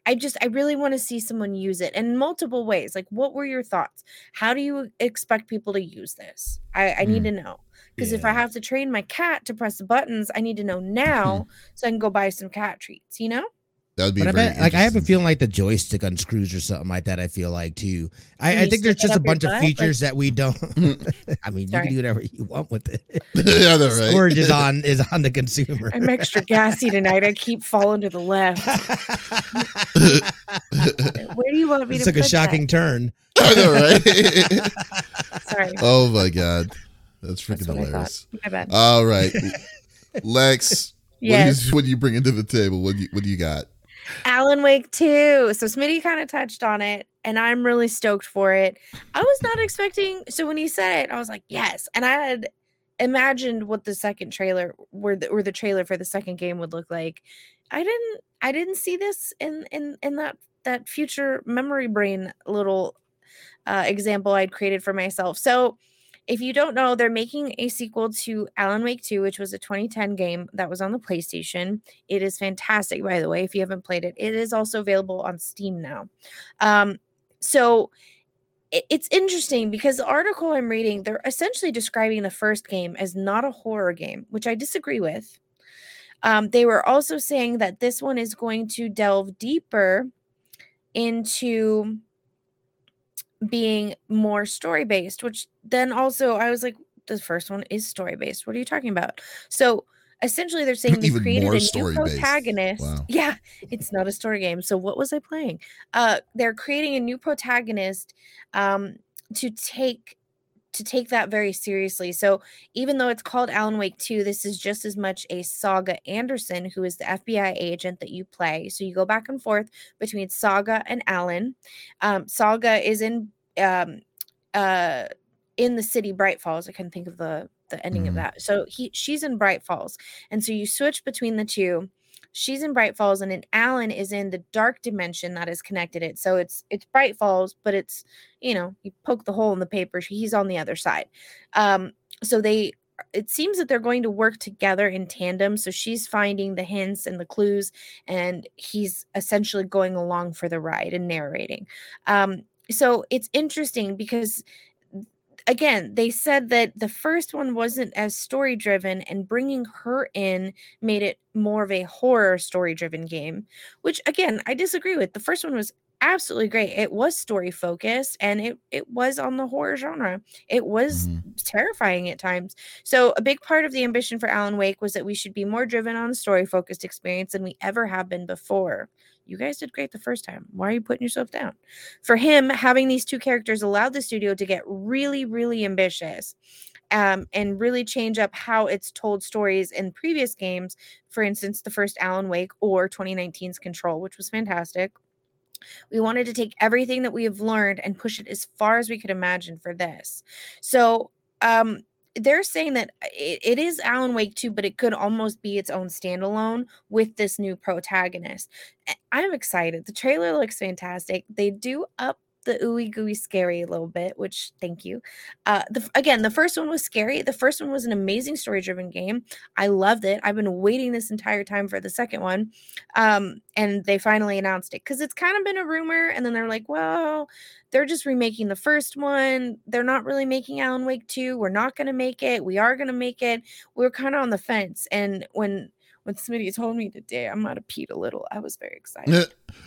i just i really want to see someone use it in multiple ways like what were your thoughts? How do you expect people to use this? I, I need mm. to know because if i have to train my cat to press the buttons i need to know mm-hmm. now so i can go buy some cat treats you know that would be But I bet, like I have a feeling like the joystick unscrews or something like that. I feel like too. I, I think there's just a up your bunch of butt? features that we don't. <laughs> <laughs> I mean, you can do whatever you want with it. <laughs> yeah that's right Storage is on is on the consumer. i'm extra gassy tonight i keep falling to the left where do you want me It to took a put that? shocking turn. I know, right sorry oh my god that's freaking That's what I thought. hilarious my bad all right lex yes what, is, what do you bring into the table what do you, what do you got Alan Wake 2. So Smitty kind of touched on it, and I'm really stoked for it. I was not expecting. So when he said it, I was like, yes. And I had imagined what the second trailer, where the, or the trailer for the second game would look like. I didn't. I didn't see this in in in that that future memory brain little uh, example I'd created for myself. So. If you don't know, they're making a sequel to Alan Wake 2, which was a 2010 game that was on the PlayStation. It is fantastic, by the way. If you haven't played it, it is also available on Steam now. Um, so it- it's interesting because the article I'm reading, they're essentially describing the first game as not a horror game, which I disagree with. Um, they were also saying that this one is going to delve deeper into being more story based, which then also I was like, the first one is story based. What are you talking about? So essentially, they're saying they created a new protagonist. Wow. Yeah, it's not a story game. So what was I playing? Uh, they're creating a new protagonist um, to take to take that very seriously. So even though it's called Alan Wake 2, this is just as much a Saga Anderson, who is the FBI agent that you play. So you go back and forth between Saga and Alan. Um, Saga is in um, uh, in the city Bright Falls. I couldn't think of the the ending Mhm. of that. So he she's in Bright Falls, and so you switch between the two. She's in Bright Falls, and then Alan is in the dark dimension that is connected it. So it's it's Bright Falls, but it's you know you poke the hole in the paper. He's on the other side. Um, so they it seems that they're going to work together in tandem. So she's finding the hints and the clues, and he's essentially going along for the ride and narrating. Um, so it's interesting because again they said that the first one wasn't as story driven and bringing her in made it more of a horror story driven game which again i disagree with the first one was absolutely great. It was story focused and it it was on the horror genre. It was Mhm. terrifying at times. So a big part of the ambition for Alan Wake was that we should be more driven on a story focused experience than we ever have been before. You guys did great the first time. Why are you putting yourself down? For him, having these two characters allowed the studio to get really, really ambitious um, and really change up how it's told stories in previous games. For instance, the first Alan Wake or 2019's Control, which was fantastic. We wanted to take everything that we have learned and push it as far as we could imagine for this. So, um, they're saying that uh, it, it is Alan Wake 2, but it could almost be its own standalone with this new protagonist. I'm excited. The trailer looks fantastic. They do up the ooey gooey scary a little bit, which thank you. Uh, the, again, the first one was scary. The first one was an amazing story driven game. I loved it. I've been waiting this entire time for the second one um and they finally announced it because it's kind of been a rumor and then they're like well they're just remaking the first one they're not really making alan wake 2 we're not going to make it we are going to make it we are kind of on the fence and when when Smitty told me today I'm might have peed a little i was very excited Yeah.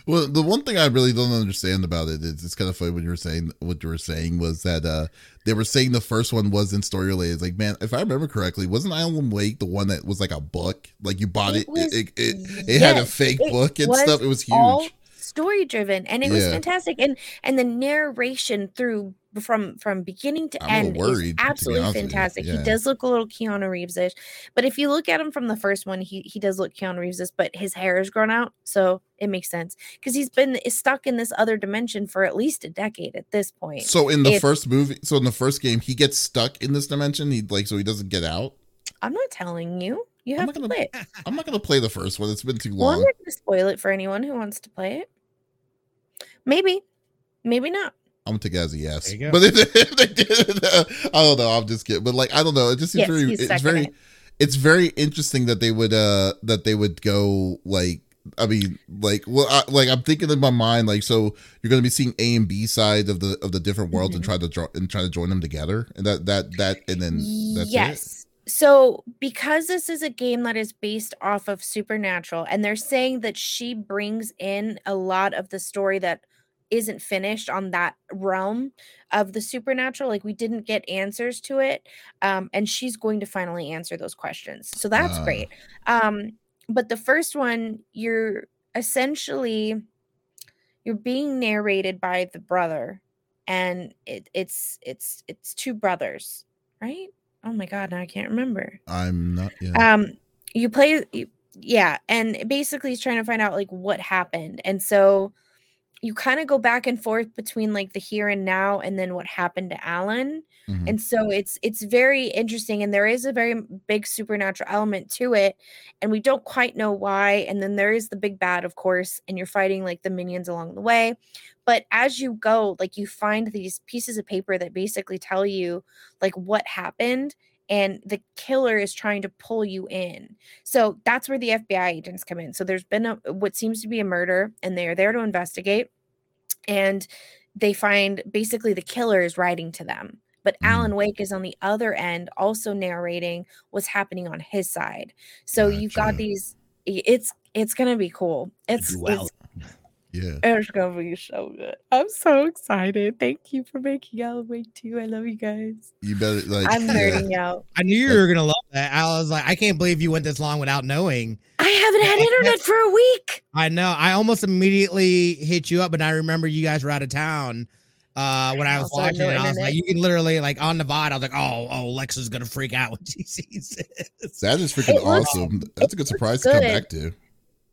Well, the one thing I really don't understand about it is it's kind of funny when you were saying what you were saying was that uh they were saying the first one wasn't story related. It's like, man, if I remember correctly, wasn't Alan Wake the one that was like a book? Like you bought it, It was- it, it, it, it had a fake book and stuff. It was huge. Story driven and it was fantastic and and the narration through from from beginning to I'm end worried, is absolutely honest with you. fantastic Yeah. he does look a little keanu reeves-ish but if you look at him from the first one he he does look keanu Reeves-ish, but his hair is grown out so it makes sense because he's been stuck in this other dimension for at least a decade at this point So in the If- first movie, so in the first game, he gets stuck in this dimension. He like so he doesn't get out. i'm not telling you you have I'm to gonna- play it <laughs> I'm not gonna play the first one. It's been too well i'm not going to spoil it for anyone who wants to play it maybe maybe not I'm gonna take it as a yes. There you go. But if, <laughs> if they did, uh, I don't know. I'm just kidding. But like, I don't know. It just seems yes very. It's very. it. It's very interesting that they would. uh That they would go like. I mean, like, well, I, like I'm thinking in my mind, like, so you're gonna be seeing A and B side of the of the different worlds and Mhm. try to draw and try to join them together, and that that that and then that's it. So, because this is a game that is based off of Supernatural, and they're saying that she brings in a lot of the story that isn't finished on that realm of the supernatural like we didn't get answers to it um and she's going to finally answer those questions. So that's Ah. great. Um but the first one you're essentially you're being narrated by the brother and it, it's it's it's two brothers right oh my god now i can't remember I'm not. Yeah. um you play you- yeah and basically he's trying to find out like what happened and so you kind of go back and forth between like the here and now and then what happened to alan Mhm. and so it's it's very interesting and there is a very big supernatural element to it and we don't quite know why and then there is the big bad of course and you're fighting like the minions along the way but as you go like you find these pieces of paper that basically tell you like what happened and the killer is trying to pull you in. So that's where the fbi agents come in. So there's been a what seems to be a murder and they're there to investigate and they find basically the killer is writing to them. But Mm. alan wake is on the other end also narrating what's happening on his side. So you've got these it's it's gonna be cool. It's, it's yeah. it's gonna be so good i'm so excited thank you for making alan wake 2 i love you guys You better like. i'm yeah. out I knew you were gonna love that. I was like, I can't believe you went this long without knowing. i haven't had internet for a week I know. I almost immediately hit you up, but I remember you guys were out of town uh when I was Also, watching no it. I was like, you can literally like on the VOD. I was like, oh, oh, Lexa's gonna freak out when she <laughs> sees this. That is freaking It looks- awesome. That's a good surprise looks to come back to.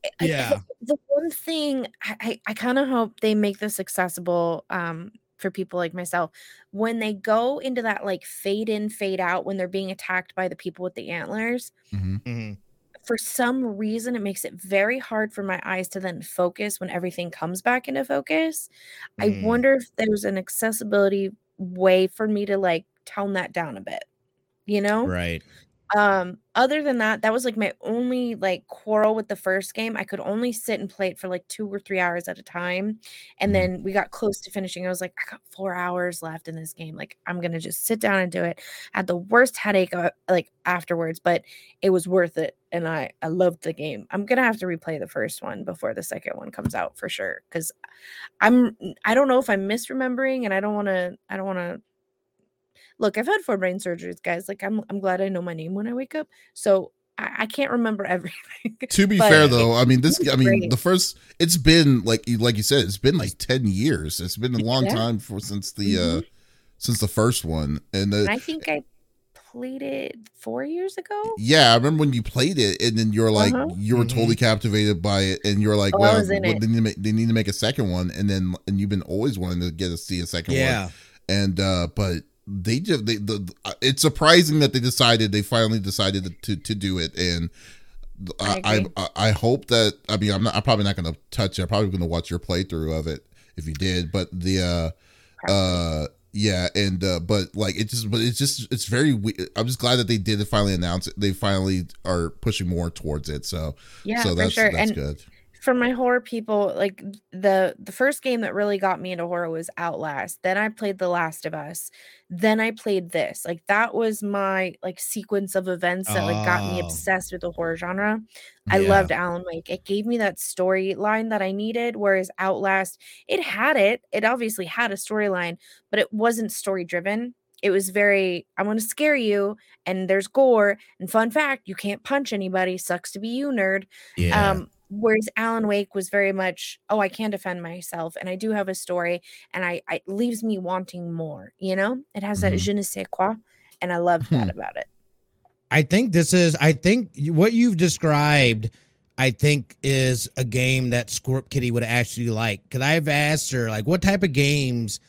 I- I- Yeah. the one thing I, I, I kind of hope they make this accessible um, for people like myself when they go into that like fade in, fade out when they're being attacked by the people with the antlers. Mhm. Mhm. For some reason, it makes it very hard for my eyes to then focus when everything comes back into focus. I Mm. wonder if there's an accessibility way for me to like tone that down a bit, you know? Right. Um, other than that, that was like my only like quarrel with the first game. I could only sit and play it for like two or three hours at a time. And Mhm. then we got close to finishing. I was like, I got four hours left in this game. Like, I'm gonna just sit down and do it. I had the worst headache uh, like afterwards, but it was worth it. And I I loved the game. I'm gonna have to replay the first one before the second one comes out for sure. Cause I'm I don't know if I'm misremembering and I don't wanna I don't wanna look, I've had four brain surgeries, guys. Like I'm I'm glad I know my name when I wake up. So I, I can't remember <laughs> everything. To be But fair though, I mean this I mean great. the first it's been like you like you said, it's been like 10 years. It's been a long Yeah. time for since the uh Mhm. since the first one. And uh, and I think I played it four years ago. yeah, I remember when you played it and then you're like Uh-huh. you were totally captivated by it and you're like, Oh, I well, was in what- it. they need to make they need to make a second one and then and you've been always wanting to get to see a second one. Yeah. and uh but they just they the, the it's surprising that they decided they finally decided to to, do it. And I, I I. I hope that I mean I'm not I'm probably not gonna touch it. I'm probably gonna watch your playthrough of it if you did. But the uh uh yeah and uh but like it just but it's just it's very we- i'm just glad that they did finally announce it. They finally are pushing more towards it. So yeah, so that's sure. that's and good for my horror people, like the the first game that really got me into horror was Outlast. Then I played The Last of Us. Then I played this. Like that was my like sequence of events that like got me Oh. obsessed with the horror genre. I Yeah. loved Alan Wake. It gave me that storyline that I needed. Whereas Outlast, it had it. It obviously had a storyline, but it wasn't story driven. It was very, I'm going to scare you, and there's gore. And fun fact, you can't punch anybody. Sucks to be you, nerd. Yeah. Um, whereas Alan Wake was very much, oh, I can defend myself, and I do have a story, and I, I it leaves me wanting more. You know, it has that Mhm. je ne sais quoi, and I love that Hmm. about it. I think this is. I think what you've described. I think is a game that Scorp Kitty would actually like. Because I've asked her like, what type of games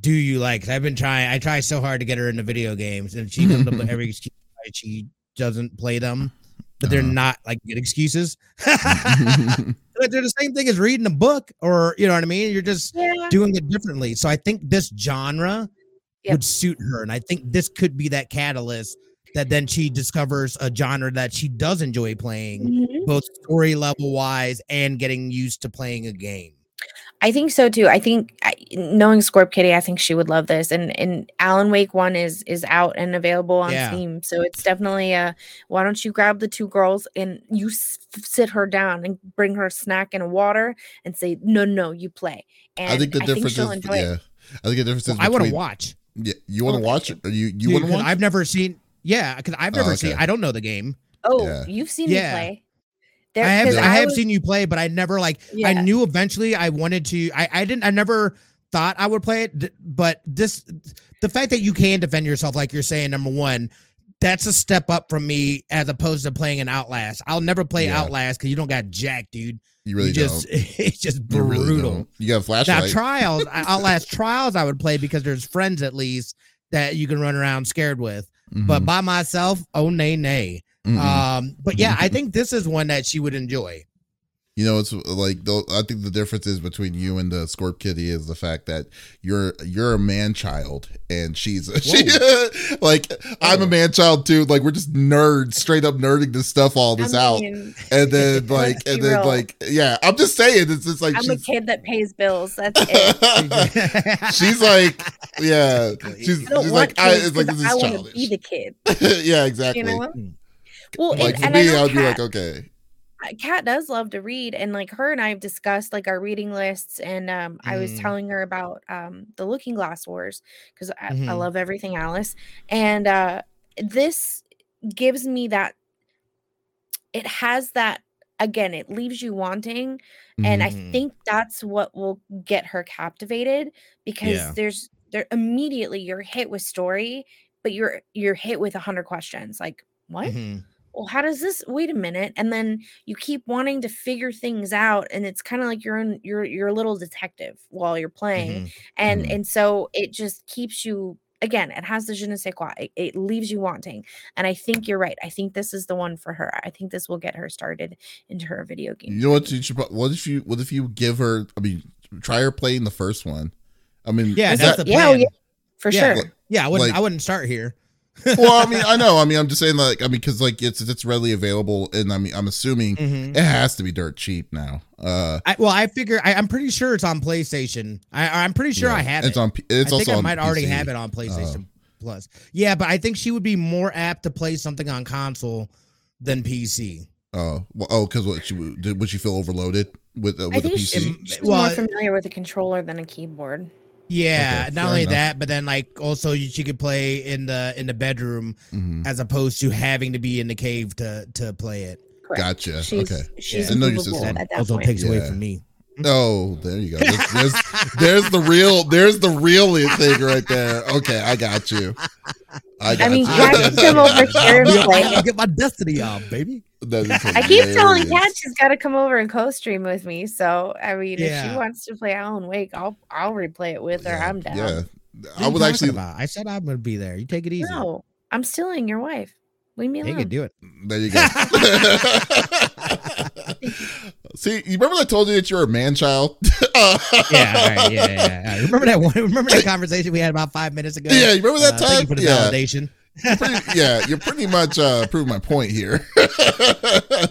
do you like? 'Cause I've been trying. I try so hard to get her into video games, and she comes up with <laughs> every excuse why she doesn't play them. But they're Uh-huh. not like good excuses. <laughs> <laughs> But they're the same thing as reading a book, or you know what I mean. You're just Yeah, doing it differently. So I think this genre Yep. would suit her. And I think this could be that catalyst that then she discovers a genre that she does enjoy playing, Mhm. both story level wise and getting used to playing a game. I think so too. I think knowing Scorp Kitty, I think she would love this. And and Alan Wake one is is out and available on Yeah. Steam, so it's definitely uh Why don't you grab the two girls and you s- sit her down and bring her a snack and a water and say no no you play. And i think the difference she'll is enjoy it. yeah i think the difference Well, is I want to watch. yeah you want to Oh, watch it or you you want to 'cause watch I've never seen. Yeah, because I've Oh, never seen. I don't know the game. Oh, Yeah. you've seen Yeah. me play. There, I have. 'cause I have was- seen you play, but I never like. I knew eventually I wanted to. I, I didn't. I never thought I would play it. But this, the fact that you can defend yourself, like you're saying, number one, that's a step up from me as opposed to playing an Outlast. I'll never play Yeah. Outlast because you don't got jack, dude. you really you just don't <laughs> it's just you brutal. really you got a now trials, <laughs> I- Outlast trials, I would play because there's friends at least that you can run around scared with. But Mhm. by myself, oh nay nay. Mhm. Um, but yeah, I think this is one that she would enjoy. You know, it's like though. I think the difference is between you and the Scorp Kitty is the fact that you're you're a man child and she's <laughs> she, <laughs> like I'm a man child too. Like we're just nerds, straight up nerding this stuff all this I out, and then <laughs> like and then real. like yeah, I'm just saying it's just like I'm a kid that pays bills. That's it. she's like yeah, she's, she's like I, kids it's like 'cause this I is want to be the kid. yeah, exactly. You know? Mm. Well, like and, for and I me, I would be like okay, Kat does love to read, and like her and I have discussed like our reading lists, and um, I was Mhm. telling her about um the Looking Glass Wars because I, I Mhm. love everything Alice, and uh, this gives me that. It has that again. It leaves you wanting, and I Mhm. think that's what will get her captivated because Yeah. there's there immediately you're hit with story, but you're you're hit with a hundred questions like what Mhm. Well, how does this wait a minute? And then you keep wanting to figure things out, and it's kind of like you're in you're you're a little detective while you're playing. Mhm. And Mhm. and so it just keeps you again, it has the je ne sais quoi. It, it leaves you wanting. And I think you're right. I think this is the one for her. I think this will get her started into her video game. you know what? You should. What if you? What if you give her? I mean, try her playing the first one. I mean, Yeah, that's that- the Yeah, oh, plan. yeah. For Yeah. sure. Yeah, I wouldn't. Like- I wouldn't start here. Well, I mean, I know. I mean, I'm just saying, like, I mean, because like it's it's readily available, and I mean, I'm assuming Mhm. it has to be dirt cheap now. Uh, I, well, I figure I, I'm pretty sure it's on PlayStation. I, I'm pretty sure yeah. I have it. it's it. on. P- It's I also think I on might already PC. have it on PlayStation Plus. Yeah, but I think she would be more apt to play something on console than PC. Oh, well, oh, because what she would- did? Would she feel overloaded with uh, I with the PC? she- Im- she's well, more familiar with a controller than a keyboard. Yeah, Okay, not only enough. that, but then like also you- she could play in the in the bedroom Mhm. as opposed to having to be in the cave to to play it. Correct. Gotcha. She's, Okay. She's I know your system. at that also point. takes away from me. Oh, there you go. There's, there's, there's the real. There's the real thing right there. Okay, I got you. I got I mean, you. Kat come over here and I'll play. get my destiny on, baby. That is <laughs> I keep telling. Kat she's got to come over and co-stream with me. So I mean, if she wants to play Alan Wake, I'll I'll replay it with her. Yeah, I'm down. Yeah, I are you would talking actually. About? I said I'm gonna be there. You take it easy. No, I'm stealing your wife. Leave me you can do it. There you go. <laughs> <laughs> See, you remember I told you that you're a man child? Yeah, all right, yeah, yeah, yeah. Remember that one? Remember that conversation we had about five minutes ago? Yeah, you remember that Uh, time? Thank you for the Yeah. validation. Pretty- yeah, you're pretty much uh, proving my point here. <laughs>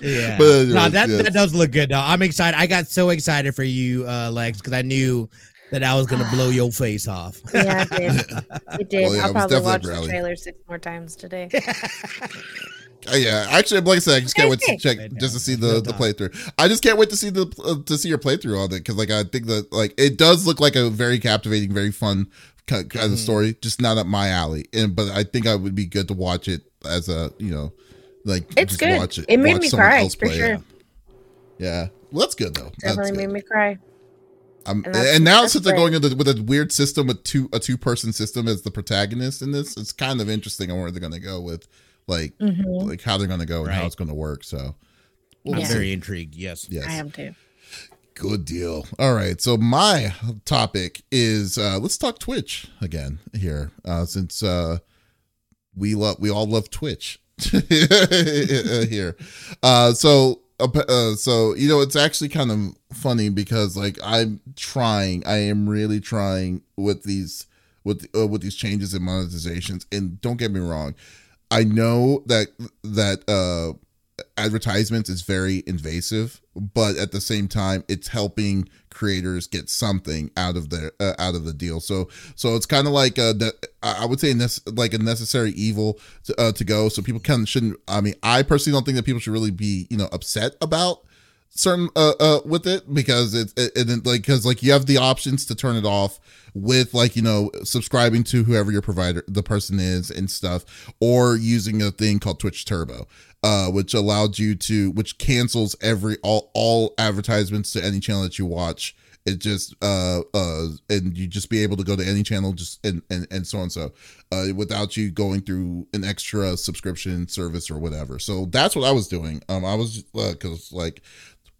Yeah. But, no, that yes. that does look good though. I'm excited. I got so excited for you, uh, Lex, because I knew that I was gonna blow your face off. Yeah, it did. It <laughs> did. Well, yeah, I'll probably definitely watch rally. the trailer six more times today. <laughs> Uh, yeah, actually, like I said, I just can't wait to check just to see the the playthrough. I just can't wait to see the uh, to see your playthrough on it because like I think that like it does look like a very captivating, very fun kind kind Mm-hmm. of story. Just not up my alley, and but I think I would be good to watch it as a you know like It's just good. watch it. It made watch me cry, for play it. sure. Yeah, well, that's good though. That's Definitely good. made me cry. Um, And and, now since they're going into with a weird system with two a two person system as the protagonist in this, it's kind of interesting on where they're going to go with like Mhm. like how they're going to go and how it's going to work. So we'll I'm see. very intrigued. Yes. yes, I am too. Good deal. All right, so my topic is uh let's talk Twitch again here uh since uh we love we all love Twitch <laughs> here. Uh so uh, uh, so you know it's actually kind of funny because like I'm trying I am really trying with these with uh, with these changes in monetizations and don't get me wrong I know that that uh advertisements is very invasive but at the same time it's helping creators get something out of the uh, out of the deal. So so it's kind of like uh that i would say nec- like a necessary evil to, uh, to go. So people can shouldn't i mean i personally don't think that people should really be you know upset about certain uh, uh with it because it's it, it like because like you have the options to turn it off with like you know subscribing to whoever your provider the person is and stuff or using a thing called twitch turbo uh which allowed you to which cancels every all all advertisements to any channel that you watch. It just uh uh and you just be able to go to any channel just and and, and so and so uh without you going through an extra subscription service or whatever. So that's what i was doing. Um i was uh because like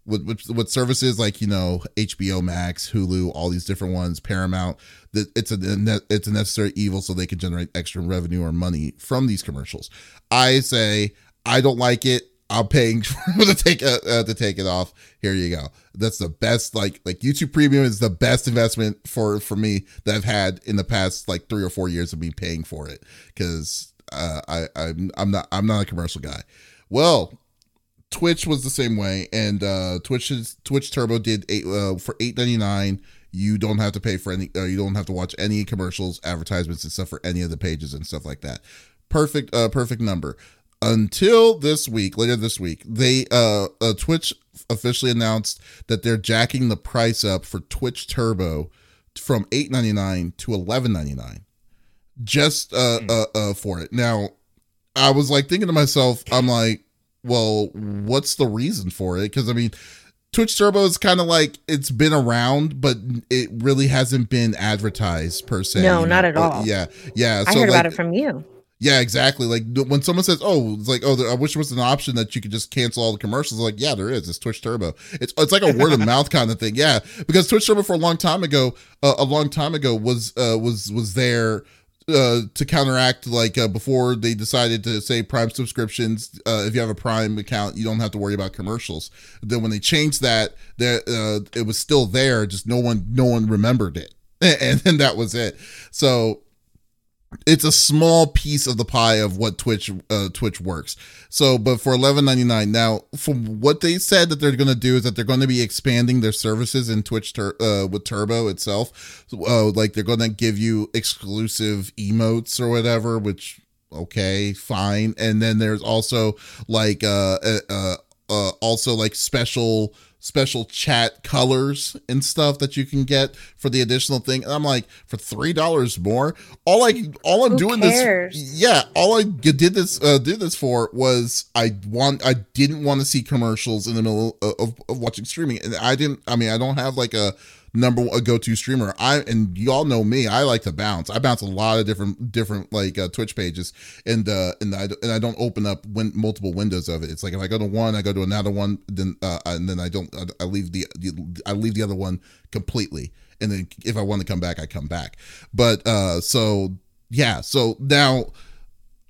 with, with with services like you know HBO Max, Hulu, all these different ones, Paramount, that it's a it's a necessary evil so they can generate extra revenue or money from these commercials. I say I don't like it. I'm paying <laughs> to take it uh, to take it off. Here you go. That's the best. Like like YouTube Premium is the best investment for for me that I've had in the past like three or four years of me paying for it because uh, I I'm I'm not I'm not a commercial guy. Well, Twitch was the same way, and uh, Twitch's Twitch Turbo did eight uh, for eight ninety nine. You don't have to pay for any. Uh, you don't have to watch any commercials, advertisements, and stuff for any of the pages and stuff like that. Perfect, uh, perfect number. Until this week, later this week, they uh, uh Twitch officially announced that they're jacking the price up for Twitch Turbo from eight ninety nine to eleven ninety nine, just uh, uh uh for it. Now, I was like thinking to myself, I'm like well, what's the reason for it? Because I mean, Twitch Turbo is kind of like it's been around, but it really hasn't been advertised per se. No, you not know? at all. Yeah, yeah. I so heard like, about it from you. Yeah, exactly. Like when someone says, "Oh, it's like, oh, I wish there was an option that you could just cancel all the commercials." Like, yeah, there is. It's Twitch Turbo. It's it's like a word of <laughs> mouth kind of thing. Yeah, because Twitch Turbo for a long time ago, uh, a long time ago was uh, was was there uh, to counteract like uh, before they decided to say Prime subscriptions. Uh, if you have a Prime account, you don't have to worry about commercials. Then when they changed that, there uh, it was still there. Just no one no one remembered it, <laughs> and then that was it. So it's a small piece of the pie of what Twitch uh, Twitch works. So, but for eleven ninety nine now, from what they said that they're going to do is that they're going to be expanding their services in Twitch tur- uh, with Turbo itself. Uh, like they're going to give you exclusive emotes or whatever, which okay, fine. And then there's also like uh uh, uh, uh also like special special chat colors and stuff that you can get for the additional thing. And I'm like, for three dollars more, all I all I'm Who doing cares? this, yeah, all I did this uh, did this for was I want I didn't want to see commercials in the middle of, of, of watching streaming, and I didn't. I mean, I don't have like a number one, a go-to streamer. I and y'all know me i like to bounce. I bounce a lot of different different like uh, twitch pages and uh and i and i don't open up when multiple windows of it. It's like if i go to one i go to another one then uh and then i don't i, I leave the, the i leave the other one completely. And then if i want to come back i come back. But uh so yeah so now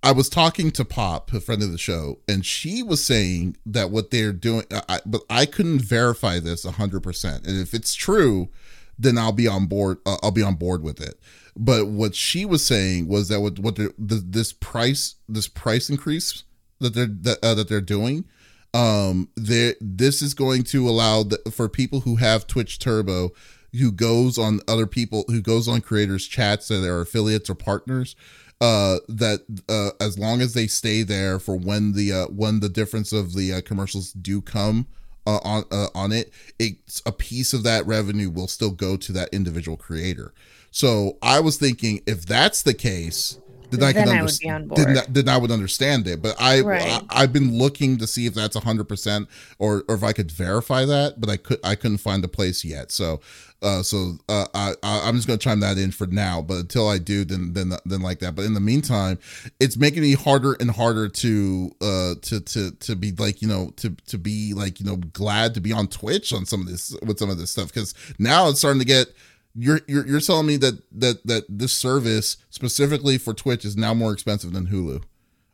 I was talking to Pop, a friend of the show, and she was saying that what they're doing, I, but I couldn't verify this 100%. And if it's true, then I'll be on board. Uh, I'll be on board with it. But what she was saying was that what what the, this price this price increase that they're that, uh, that they're doing, um, they this is going to allow the, for people who have Twitch Turbo, who goes on other people who goes on creators chats that are affiliates or partners uh that uh as long as they stay there for when the uh when the difference of the uh, commercials do come uh, on uh, on it it's a piece of that revenue will still go to that individual creator so i was thinking if that's the case then I Then I would be on understand. Then, then I would understand it. But I, Right. I have been looking to see if that's hundred percent or or if I could verify that, but I could I couldn't find a place yet. So, uh, so uh, I I'm just gonna chime that in for now. But until I do, then then then like that. But in the meantime, it's making me harder and harder to uh to to to be like you know to to be like you know glad to be on Twitch on some of this with some of this stuff because now it's starting to get you're you're you're telling me that that that this service specifically for Twitch is now more expensive than Hulu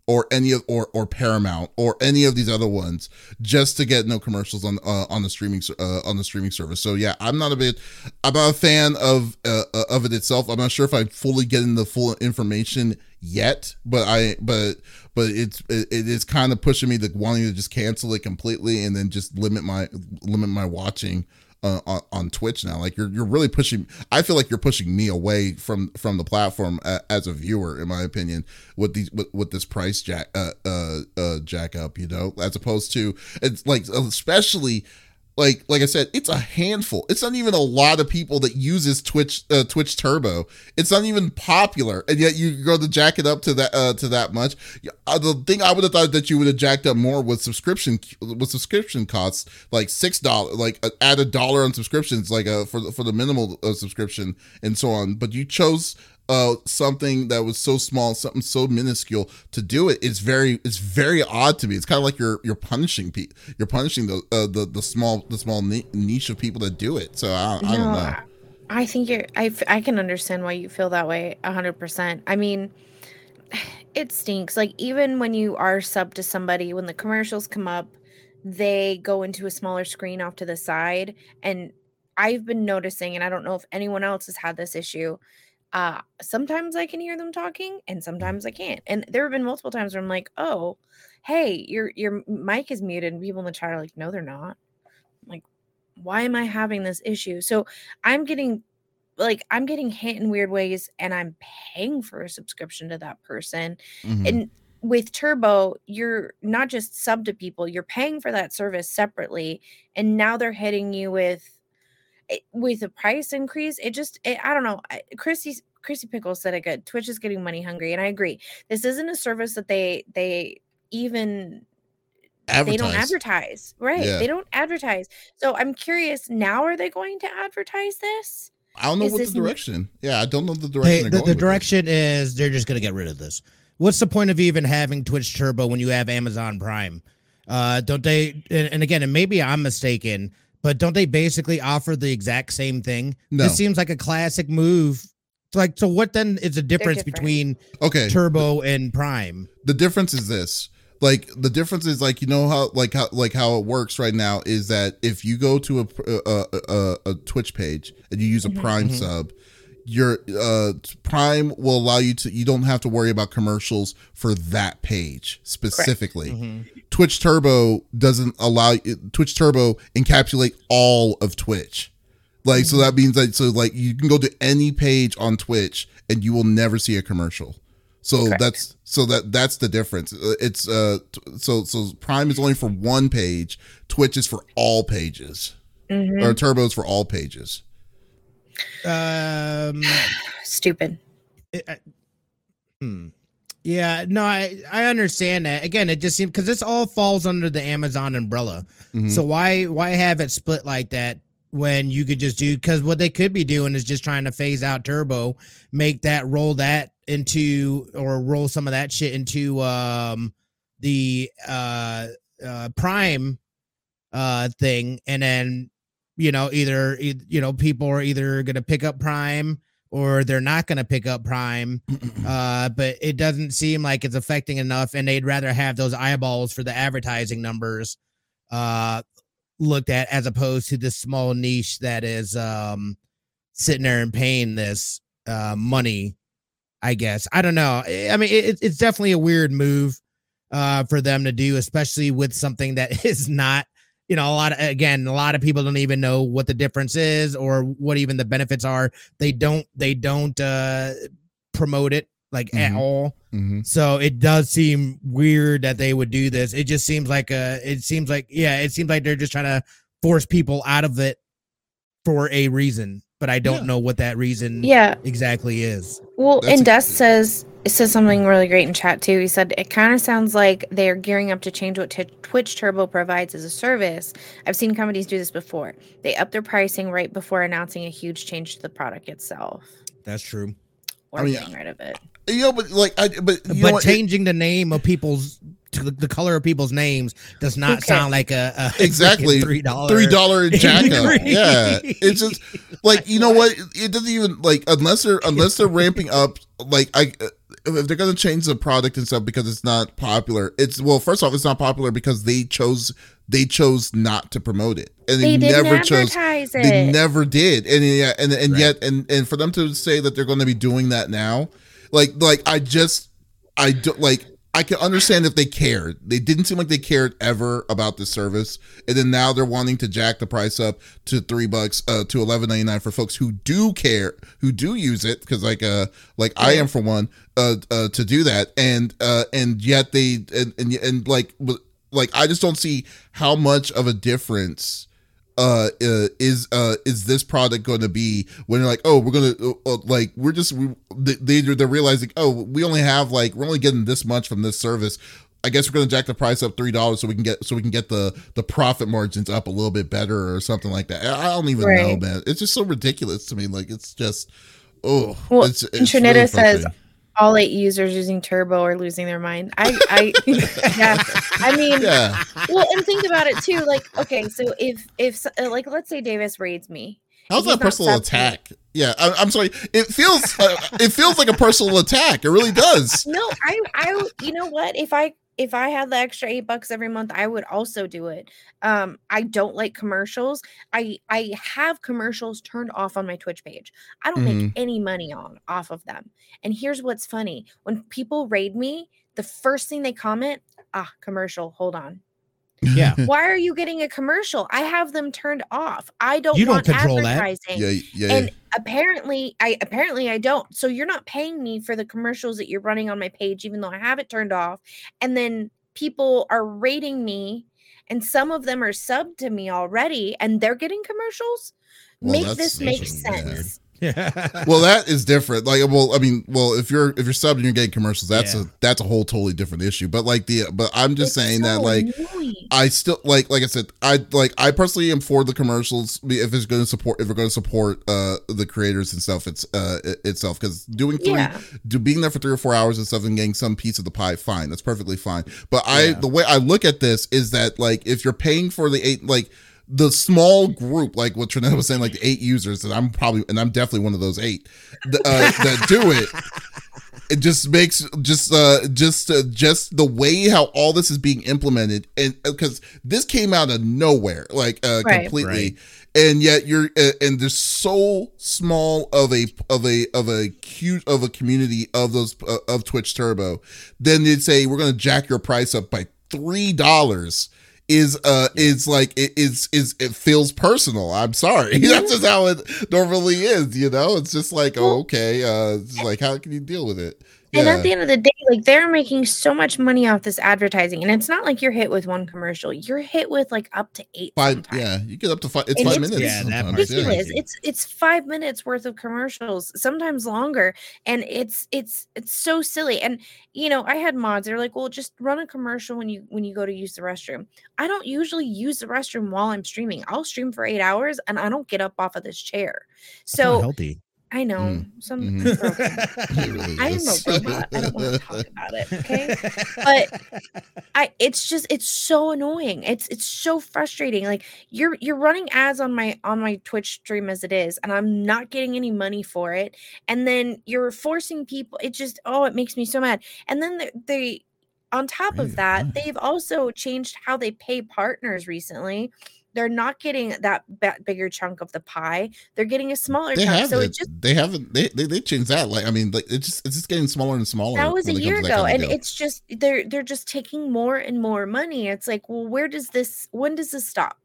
or any of or or Paramount or any of these other ones just to get no commercials on uh, on the streaming uh, on the streaming service. So yeah, I'm not a bit I'm not a fan of uh, uh, of it itself. I'm not sure if I'm fully getting the full information yet, but I but but it's it, it is kind of pushing me to wanting to just cancel it completely and then just limit my limit my watching uh, on, on Twitch now. Like you're you're really pushing. I feel like you're pushing me away from from the platform as a viewer, in my opinion, with these with, with this price jack uh, uh uh jack up. You know, as opposed to it's like especially. Like, like I said, it's a handful. It's not even a lot of people that uses Twitch, uh, Twitch Turbo. It's not even popular, and yet you go to jack it up to that, uh, to that much. Uh, the thing I would have thought that you would have jacked up more was subscription, with subscription costs, like six dollars, like uh, add a dollar on subscriptions, like uh, for the, for the minimal uh, subscription and so on. But you chose uh something that was so small something so minuscule to do it it's very it's very odd to me it's kind of like you're you're punishing pe- you're punishing the uh, the the small the small niche of people that do it so i, I don't know I- I think you're. I I can understand why you feel that way. a hundred percent. I mean, <sighs> it stinks. Like even when you are sub to somebody, when the commercials come up, they go into a smaller screen off to the side, and I've been noticing, and I don't know if anyone else has had this issue. Uh, sometimes I can hear them talking, and sometimes I can't. And there have been multiple times where I'm like, "Oh, hey, your your mic is muted," and people in the chat are like, "No, they're not." I'm like, why am I having this issue? So I'm getting like I'm getting hit in weird ways and I'm paying for a subscription to that person. Mhm. And with Turbo, you're not just sub to people, you're paying for that service separately and now they're hitting you with it- with a price increase. It just it, I don't know. I- Chrissy Chrissy Pickles said it good. Twitch is getting money hungry and I agree. This isn't a service that they they even they don't Advertise. advertise right Yeah. they don't advertise so i'm curious now are they going to advertise this i don't know is what the this n- direction yeah i don't know the direction Hey, they're the, going the with it. direction is they're just gonna get rid of this. What's the point of even having Twitch Turbo when you have Amazon Prime? Uh, don't they? And, and again, and maybe I'm mistaken, but don't they basically offer the exact same thing? No. This seems like a classic move. Like, so what then is the difference between okay Turbo and Prime? the difference is this like the difference is like you know how like how like how it works right now is that if you go to a a, a, a, a twitch page and you use a Mhm. prime Mhm. sub your uh Prime will allow you to you don't have to worry about commercials for that page specifically. Mm-hmm. Twitch Turbo doesn't allow Twitch Turbo encapsulate all of Twitch. Like so that means that so like you can go to any page on Twitch and you will never see a commercial. So Correct. that's so that that's the difference. Uh, It's uh so so Prime is only for one page, Twitch is for all pages. Mhm. Or Turbo is for all pages. Um, <sighs> Stupid. it- I- hmm. Yeah, no, I I understand that. Again, it just seems because this all falls under the Amazon umbrella. Mhm. So why why have it split like that when you could just do? Because what they could be doing is just trying to phase out Turbo, make that roll that into or roll some of that shit into um the uh uh Prime uh thing, and then you know either you know people are either gonna pick up Prime or they're not going to pick up Prime. <clears throat> Uh, but it doesn't seem like it's affecting enough, and they'd rather have those eyeballs for the advertising numbers uh, looked at as opposed to this small niche that is um, sitting there and paying this uh, money. I guess I don't know. I I mean, it, it's definitely a weird move uh, for them to do, especially with something that <laughs> is not you know, a lot of again, a lot of people don't even know what the difference is or what even the benefits are. They don't they don't uh promote it like at Mhm. all. Mhm. So it does seem weird that they would do this. It just seems like uh it seems like yeah, it seems like they're just trying to force people out of it for a reason, but I don't Yeah. know what that reason Yeah. exactly is. Well, That's and a- Dust says it says something really great in chat too. He said it kind of sounds like they're gearing up to change what t- Twitch Turbo provides as a service. I've seen companies do this before. They up their pricing right before announcing a huge change to the product itself. That's true. Or I mean, getting rid of it. Uh, you know, but like I but you but what? It- changing the name of people's to the, the color of people's names does not Okay. sound like a, a <laughs> Exactly. three dollar three dollar <laughs> jack up. Yeah, it's just like you know what? It doesn't even like unless they're unless they're ramping up. Like I, if they're gonna change the product and stuff because it's not popular. It's well, first off, it's not popular because they chose they chose not to promote it, and They they, didn't never chose. it. They never did, and yeah, and and Right. yet, and and for them to say that they're going to be doing that now, like like I just I don't like. I can understand if they cared. They didn't seem like they cared ever about the service, and then now they're wanting to jack the price up to three bucks, uh, to eleven ninety nine for folks who do care, who do use it, because like uh, like I am for one, uh, uh, to do that, and uh, and yet they and and, and like like I just don't see how much of a difference uh, uh is uh is this product going to be when they're like oh we're gonna uh, uh, like we're just we, they they're realizing oh we only have like we're only getting this much from this service. I guess we're gonna jack the price up three dollars so we can get so we can get the the profit margins up a little bit better or something like that. I don't even know man. It's just so ridiculous to me. Like it's just oh Well, it's, it's Trinita really says. All eight users using Turbo are losing their mind. I, I, <laughs> yeah. I mean, yeah well, and think about it too. Like, okay, so if if uh, like let's say Davies raids me, how's that personal to me. attack yeah I, i'm sorry it feels uh, it feels like a personal attack it really does No, I, I, you know what? If I, if I had the extra eight bucks every month, I would also do it. Um, I don't like commercials. I, I have commercials turned off on my Twitch page. I don't make any money on off of them. And here's what's funny: when people raid me, the first thing they comment, ah, commercial. Hold on. Yeah. <laughs> Why are you getting a commercial? I have them turned off. I don't You don't want control that. yeah yeah and apparently i apparently i don't so you're not paying me for the commercials that you're running on my page even though i have it turned off and then people are rating me and some of them are subbed to me already and they're getting commercials Well, make this make sense. weird. Sense <laughs> well that is different like well i mean well if you're if you're subbed and you're getting commercials that's Yeah. a that's a whole totally different issue but like the but i'm just It's saying that like annoying. i still like like i said i like i personally am for the commercials if it's going to support if we're going to support uh the creators and stuff it's uh itself because doing three yeah do being there for three or four hours and stuff and getting some piece of the pie, fine. That's perfectly fine. But I, Yeah. the way I look at this is that like if you're paying for the eight, like the small group, like what Trinetta was saying, like the eight users, and I'm probably, and I'm definitely one of those eight th- uh, that do it. it just makes just uh just uh, just the way how all this is being implemented and because this came out of nowhere like uh Right. completely Right. and yet you're uh, and there's so small of a of a of a cute of a community of those uh, of twitch turbo then they'd say we're gonna jack your price up by three dollars is uh is like it is is it feels personal. I'm sorry. <laughs> That's just how it normally is you know? It's just like oh, okay uh it's like how can you deal with it And Yeah. at the end of the day, like they're making so much money off this advertising, and it's not like you're hit with one commercial. You're hit with like up to eight. five sometimes. yeah you get up to five it's And five it's- minutes Yeah, that sometimes, yeah. ridiculous. It's it's five minutes worth of commercials, sometimes longer, and it's it's it's so silly. And you know, I had mods. They're like, "Well, just run a commercial when you when you go to use the restroom." I don't usually use the restroom while I'm streaming. I'll stream for eight hours, and I don't get up off of this chair. That's not So healthy. I know Mm, some. mhm. really I am a robot. I don't want to <laughs> talk about it. Okay but I it's just it's so annoying. It's it's so frustrating. Like you're you're running ads on my on my Twitch stream as it is, and I'm not getting any money for it. And then you're forcing people. It just oh, it makes me so mad. And then they, they on top of that, they've also changed how they pay partners recently. They're not getting that ba- bigger chunk of the pie. They're getting a smaller they chunk. So it. it just they haven't they, they they changed that like i mean like it's just it's just getting smaller and smaller that was a year comes to that ago and deal. it's just they're they're just taking more and more money it's like well where does this when does this stop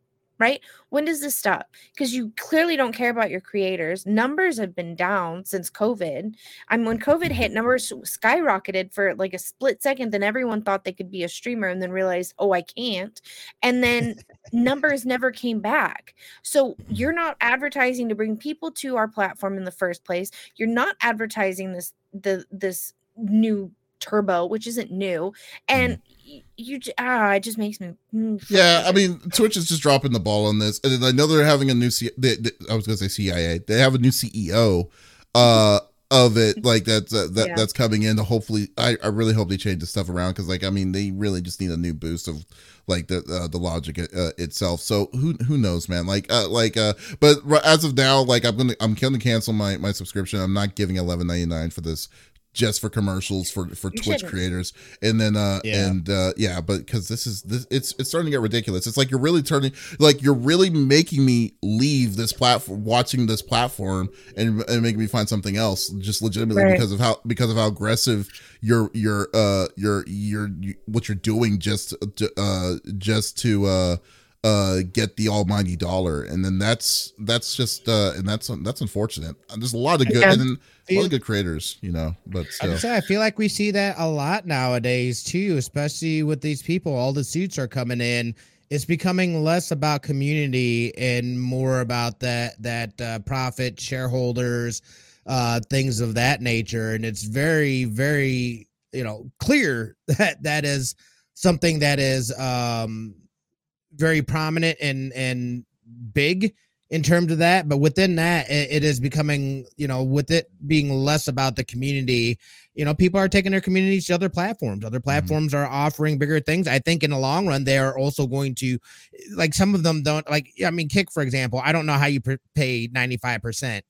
right? When does this stop? Because you clearly don't care about your creators. Numbers have been down since covid. I mean when covid hit mm-hmm. numbers skyrocketed for like a split second then everyone thought they could be a streamer and then realized oh i can't. And then <laughs> numbers never came back. So you're not advertising to bring people to our platform in the first place. You're not advertising this the this new turbo which isn't new and y- you ah it just makes me mm, Yeah, I mean, Twitch is just dropping the ball on this, and I know they're having a new. C- they, they- I was gonna say CIA. They have a new CEO uh, of it, <laughs> like that's uh, that Yeah. that's coming in. To hopefully, I, I really hope they change the stuff around because, like, I mean, they really just need a new boost of like the uh, the logic uh, itself. So who who knows, man? Like uh, like uh, but as of now, like I'm gonna I'm gonna cancel my my subscription. I'm not giving eleven ninety nine for this. Just for commercials for for You Twitch shouldn't. creators, and then uh Yeah. and uh yeah, but because this is this it's it's starting to get ridiculous. It's like you're really turning like you're really making me leave this platform, watching this platform, and and making me find something else, just legitimately Right. because of how because of how aggressive you're you're uh you're you're you, what you're doing just to, uh just to uh uh get the almighty dollar and then that's that's just uh and that's that's unfortunate there's a lot of good Yeah. and then a lot of good creators you know but I still say I feel like we see that a lot nowadays too, especially with these people. All the suits are coming in. It's becoming less about community and more about that that uh, profit, shareholders, uh, things of that nature. And it's very, very you know clear <laughs> that that is something that is um, very prominent and and big in terms of that. But within that it, it is becoming you know with it being less about the community you know people are taking their communities to other platforms. Other platforms are offering bigger things. I think in the long run they are also going to like some of them don't like i mean kick for example i don't know how you pr- pay 95%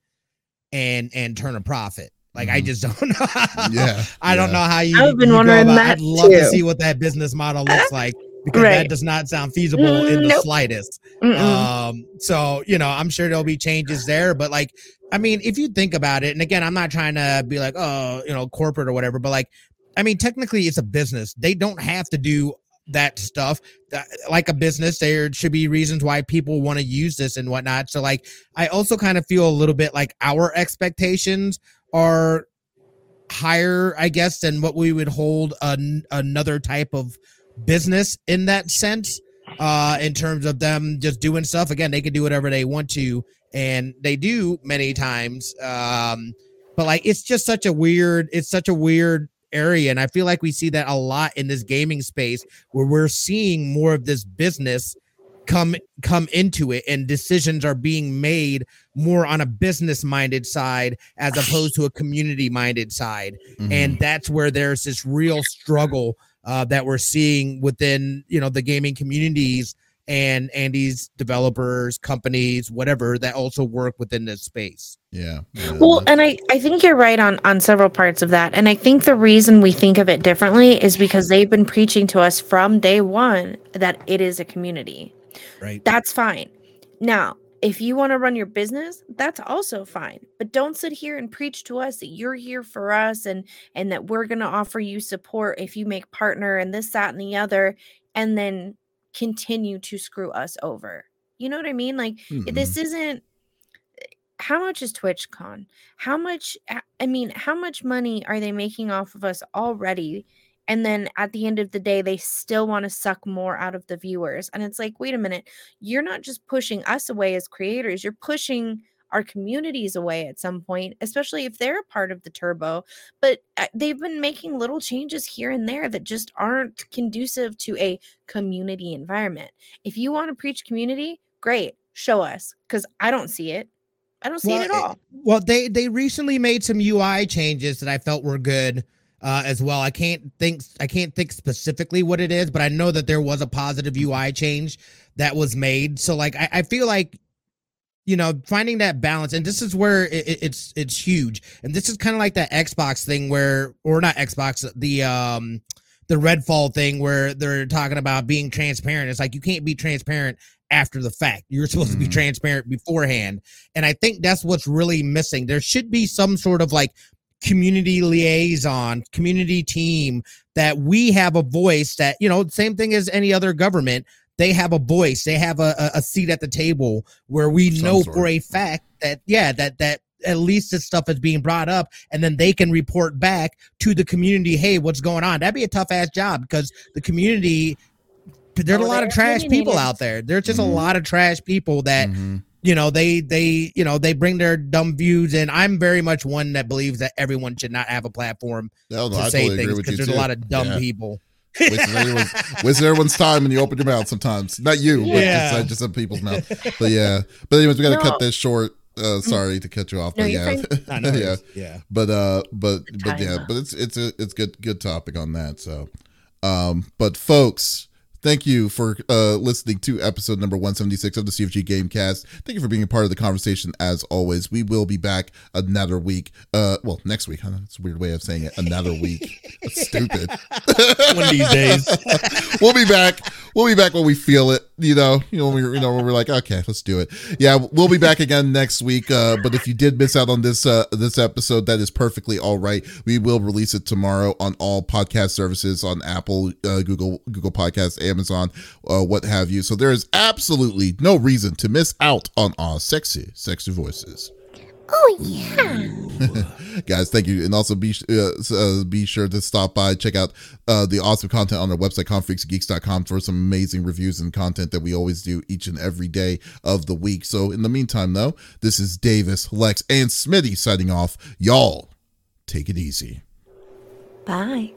and and turn a profit. Like i Mhm. just <laughs> don't know. How- yeah i don't yeah. know how you I've been you go wondering about- that i'd love to see what that business model looks like because Right. that does not sound feasible in the Nope. slightest Mm-mm. um, so you know, I'm sure there'll be changes there, but like, I mean, if you think about it, and again, I'm not trying to be like, oh, you know, corporate or whatever, but like, I mean, technically, it's a business. They don't have to do that stuff. Like a business, there should be reasons why people want to use this and whatnot. So, like, I also kind of feel a little bit like our expectations are higher, I guess, than what we would hold an, another type of business in that sense uh in terms of them just doing stuff again they can do whatever they want to and they do many times um but like it's just such a weird it's such a weird area and i feel like we see that a lot in this gaming space where we're seeing more of this business come come into it and decisions are being made more on a business minded side as opposed to a community minded side Mhm. and that's where there's this real struggle uh, that we're seeing within you know the gaming communities and Andy's developers, companies, whatever that also work within this space. Yeah. yeah well, and I, I think you're right on on several parts of that. And I think the reason we think of it differently is because they've been preaching to us from day one that it is a community. Right. That's fine. Now, if you want to run your business, that's also fine. But don't sit here and preach to us that you're here for us and and that we're going to offer you support if you make partner and this that and the other and then continue to screw us over. You know what I mean? Like eh, mm-hmm. this isn't eh, how much is TwitchCon? How much eh, I mean, how much money are they making off of us already? And then at the end of the day, they still want to suck more out of the viewers. And it's like, wait a minute, you're not just pushing us away as creators, you're pushing our communities away at some point, especially if they're a part of the turbo. But uh, they've been making little changes here and there that just aren't conducive to a community environment. If you want to preach community, great, show us because I don't see it. I don't see well, it at all. Well, they they recently made some UI changes that I felt were good uh, as well. I can't think I can't think specifically what it is, but I know that there was a positive UI change that was made. So like I, I feel like you know finding that balance and this is where it, it's it's huge and this is kind of like that xbox thing where or not xbox the um the redfall thing where they're talking about being transparent it's like you can't be transparent after the fact. You're supposed to be mm-hmm. transparent beforehand. And I think that's what's really missing. There should be some sort of like community liaison, community team that we have a voice that, you know, same thing as any other government. They have a voice, they have a, a seat at the table where we some know sort. for a fact that, yeah, that, that at least this stuff is being brought up and then they can report back to the community hey what's going on that'd be a tough ass job because the community there's oh, a lot of trash people out there. There's just mm-hmm. a lot of trash people that mm-hmm. You know they they you know they bring their dumb views, and I'm very much one that believes that everyone should not have a platform no, no, to I say totally things because there's too. a lot of dumb yeah. people. wasting, <laughs> everyone's, wasting everyone's time and you open your mouth sometimes. Not you, yeah. but just, uh, just in people's mouth. But yeah. But anyways, we got to no. cut this short. Uh, sorry to cut you off, no, but yeah, <laughs> yeah, yeah. But uh, but but yeah, but it's it's a it's good good topic on that. So, um, but folks, Thank you for uh, listening to episode number 176 of the CFG Gamecast. Thank you for being a part of the conversation as always. We will be back another week. Uh, well, next week. Huh? That's a weird way of saying it. Another week. That's stupid. <laughs> One of these days. <laughs> we'll be back. We'll be back when we feel it. You know, you know, we, you know, we're like, okay, let's do it. Yeah, we'll be back again next week. Uh, but if you did miss out on this uh, this episode, that is perfectly all right. We will release it tomorrow on all podcast services on Apple, uh, Google, Google Podcasts, Amazon, uh, what have you. So there is absolutely no reason to miss out on our sexy, sexy voices. Oh yeah, <laughs> guys! Thank you, and also be uh, uh, be sure to stop by, check out uh, the awesome content on our website, confreaksgeeks.com, for some amazing reviews and content that we always do each and every day of the week. So, in the meantime, though, this is Davies, Lex, and Smitty signing off. Y'all, take it easy. Bye.